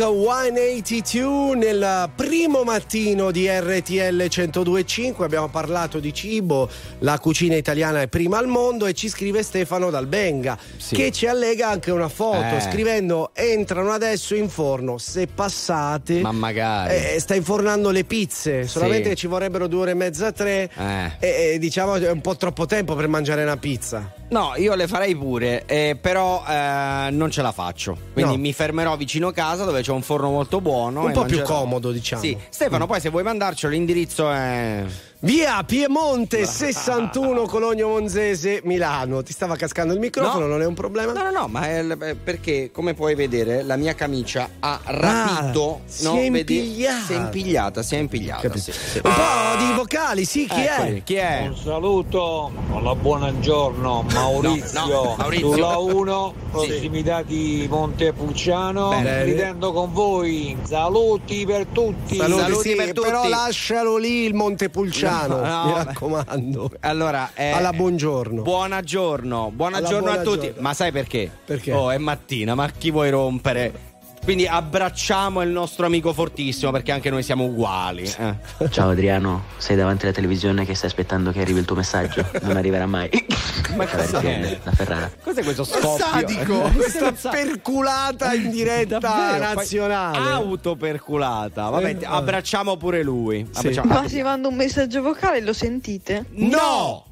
Blink 182 nel primo mattino di RTL 1025 abbiamo parlato di cibo, la cucina italiana è prima al mondo e ci scrive Stefano Dal Benga Sì. che ci allega anche una foto Eh. scrivendo entrano adesso in forno se passate Ma magari. eh, sta infornando le pizze solamente Sì. ci vorrebbero due ore e mezza tre Eh. e, e diciamo è un po' troppo tempo per mangiare una pizza No, io le farei pure, eh, però eh, non ce la faccio. Quindi No. mi fermerò vicino casa dove c'è un forno molto buono. un e po' più mangerò. comodo diciamo Sì, Stefano, poi se vuoi mandarcelo, l'indirizzo è. Via Piemonte 61 Cologno Monzese Milano. Ti stava cascando il microfono, No. non è un problema? No, no, no, ma è perché, come puoi vedere, la mia camicia ha rapito. Ah, si no, è vedi? impigliata. Si è impigliata, si è impigliata. Sì, sì. Un po' di vocali, sì, chi Eccoli, è? Chi è? Un saluto, alla buongiorno Maurizio, No, no, Maurizio. sulla 1, prossimità di Montepulciano, Bene. ridendo con voi, saluti per tutti. Saluti, Saluti sì, per tutti. però lascialo lì il Montepulciano, No, no, mi raccomando. Allora, eh, Alla buongiorno. Buona giorno, buona a tutti. giorno. Ma sai perché? Perché? Oh, è mattina, ma chi vuoi rompere? Quindi abbracciamo il nostro amico fortissimo perché anche noi siamo uguali. eh. Ciao Adriano, sei davanti alla televisione che stai aspettando che arrivi il tuo messaggio? Non arriverà mai. Ma cos'è? Adriano, da Ferrara. Cos'è questo scoppio? Sadico, questa perculata in diretta Davvero, nazionale. Autoperculata. Vabbè, Eh, abbracciamo pure lui. Sì. Abbracciamo- Ma si manda un messaggio vocale, lo sentite? No!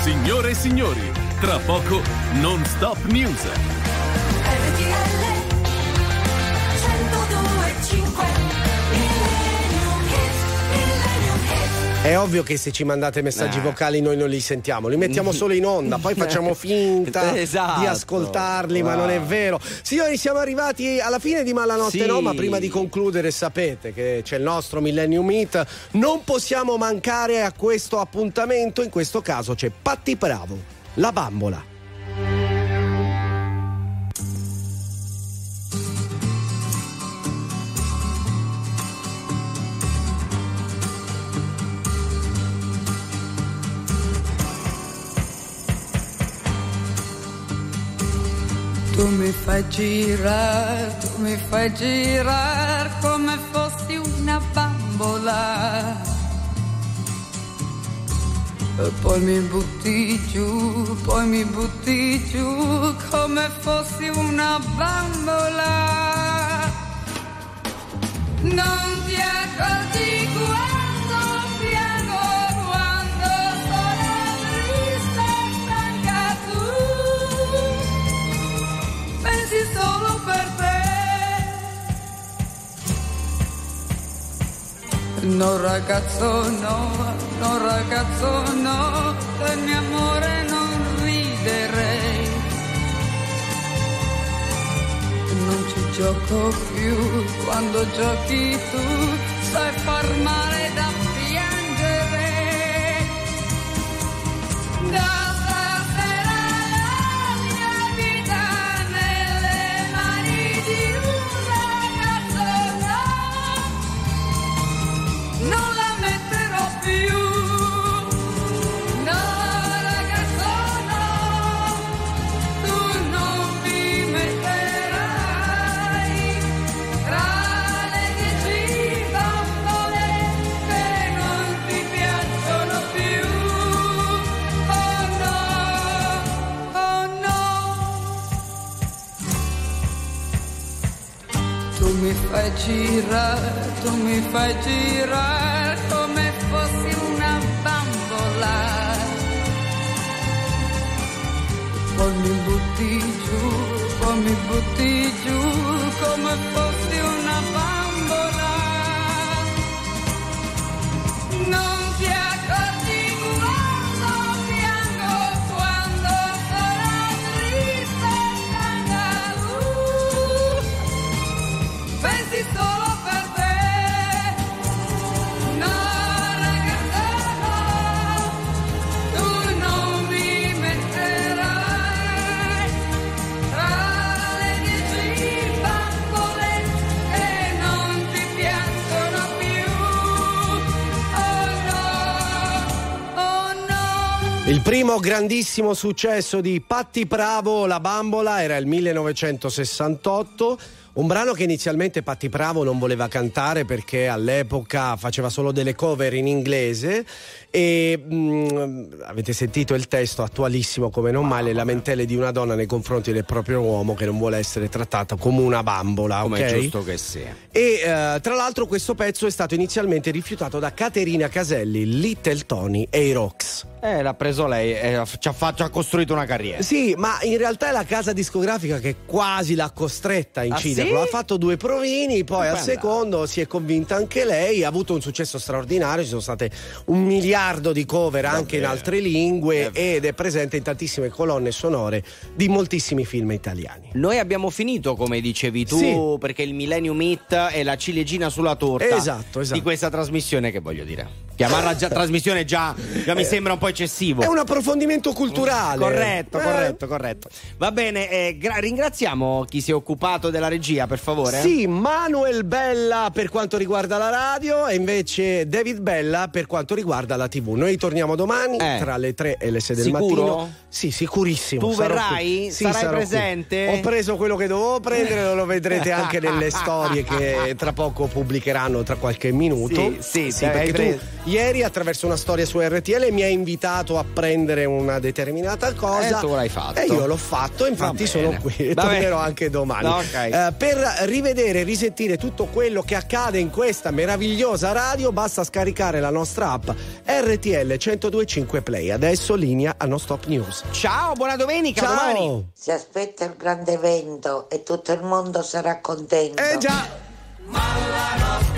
Signore e signori, tra poco non stop news. È ovvio che se ci mandate messaggi Eh. vocali noi non li sentiamo, li mettiamo solo in onda, poi facciamo finta Esatto. di ascoltarli, ma Wow. non è vero. Signori, siamo arrivati alla fine di Malanotte Sì. No, ma prima di concludere sapete che c'è il nostro Millennium Meet, non possiamo mancare a questo appuntamento, in questo caso c'è Patti Bravo, la bambola. Mi fai girare, tu mi fai girare come fossi una bambola. E poi mi butti giù, poi mi butti giù come fossi una bambola. Non ti accorgi quando No ragazzo no, no ragazzo no, del mio amore non riderei. Non ci gioco più, quando giochi tu sai far male da piangere. Da fai girare, tu mi fai girare come fossi una bambola. Poi mi butti giù, poi mi butti giù come fossi una bambola. Non primo grandissimo successo di Patti Pravo, La Bambola, era il 1968. Un brano che inizialmente Patti Pravo non voleva cantare perché all'epoca faceva solo delle cover in inglese e mm, avete sentito il testo attualissimo come non mai le lamentele di una donna nei confronti del proprio uomo che non vuole essere trattata come una bambola, Come ok? è giusto che sia. E eh, tra l'altro questo pezzo è stato inizialmente rifiutato da Caterina Caselli, Little Tony e i Rocks. Eh, l'ha preso lei e ci ha, fatto- ha costruito una carriera. Sì, ma in realtà è la casa discografica che quasi l'ha costretta a inciderlo. Ah, sì? Ha fatto due provini, poi E al secondo si è convinta anche lei. Ha avuto un successo straordinario. Ci sono state un miliardo di cover anche in altre lingue ed è presente in tantissime colonne sonore di moltissimi film italiani. Noi abbiamo finito, come dicevi tu, Sì. perché il Millennium Hit è la ciliegina sulla torta Esatto, esatto. di questa trasmissione, che voglio dire. Chiamarla già trasmissione già, già mi sembra un po' eccessivo. È un approfondimento culturale. Corretto, Eh. corretto, corretto. Va bene, eh, gra- ringraziamo chi si è occupato della regia, per favore. Sì, Manuel Bella per quanto riguarda la radio e invece David Bella per quanto riguarda la TV. Noi torniamo domani Eh. tra le 3 e le 6 del Sicuro? mattino. Sì, sicurissimo. Tu Sarò verrai? Sì, Sarai sarò qui. presente? Ho preso quello che dovevo prendere, lo vedrete anche nelle storie che tra poco pubblicheranno tra qualche minuto. Sì, sì, hai perché tu ieri attraverso una storia su RTL mi hai invitato a prendere una determinata cosa. E tu l'hai fatto. E io l'ho fatto, infatti sono qui e Va bene. tornerò anche domani. Ok. Eh, per rivedere e risentire tutto quello che accade in questa meravigliosa radio basta scaricare la nostra app RTL 1025 Play. Adesso linea al nostro top news. Ciao, buona domenica, Ciao. domani. Si aspetta il grande evento e tutto il mondo sarà contento. Eh già!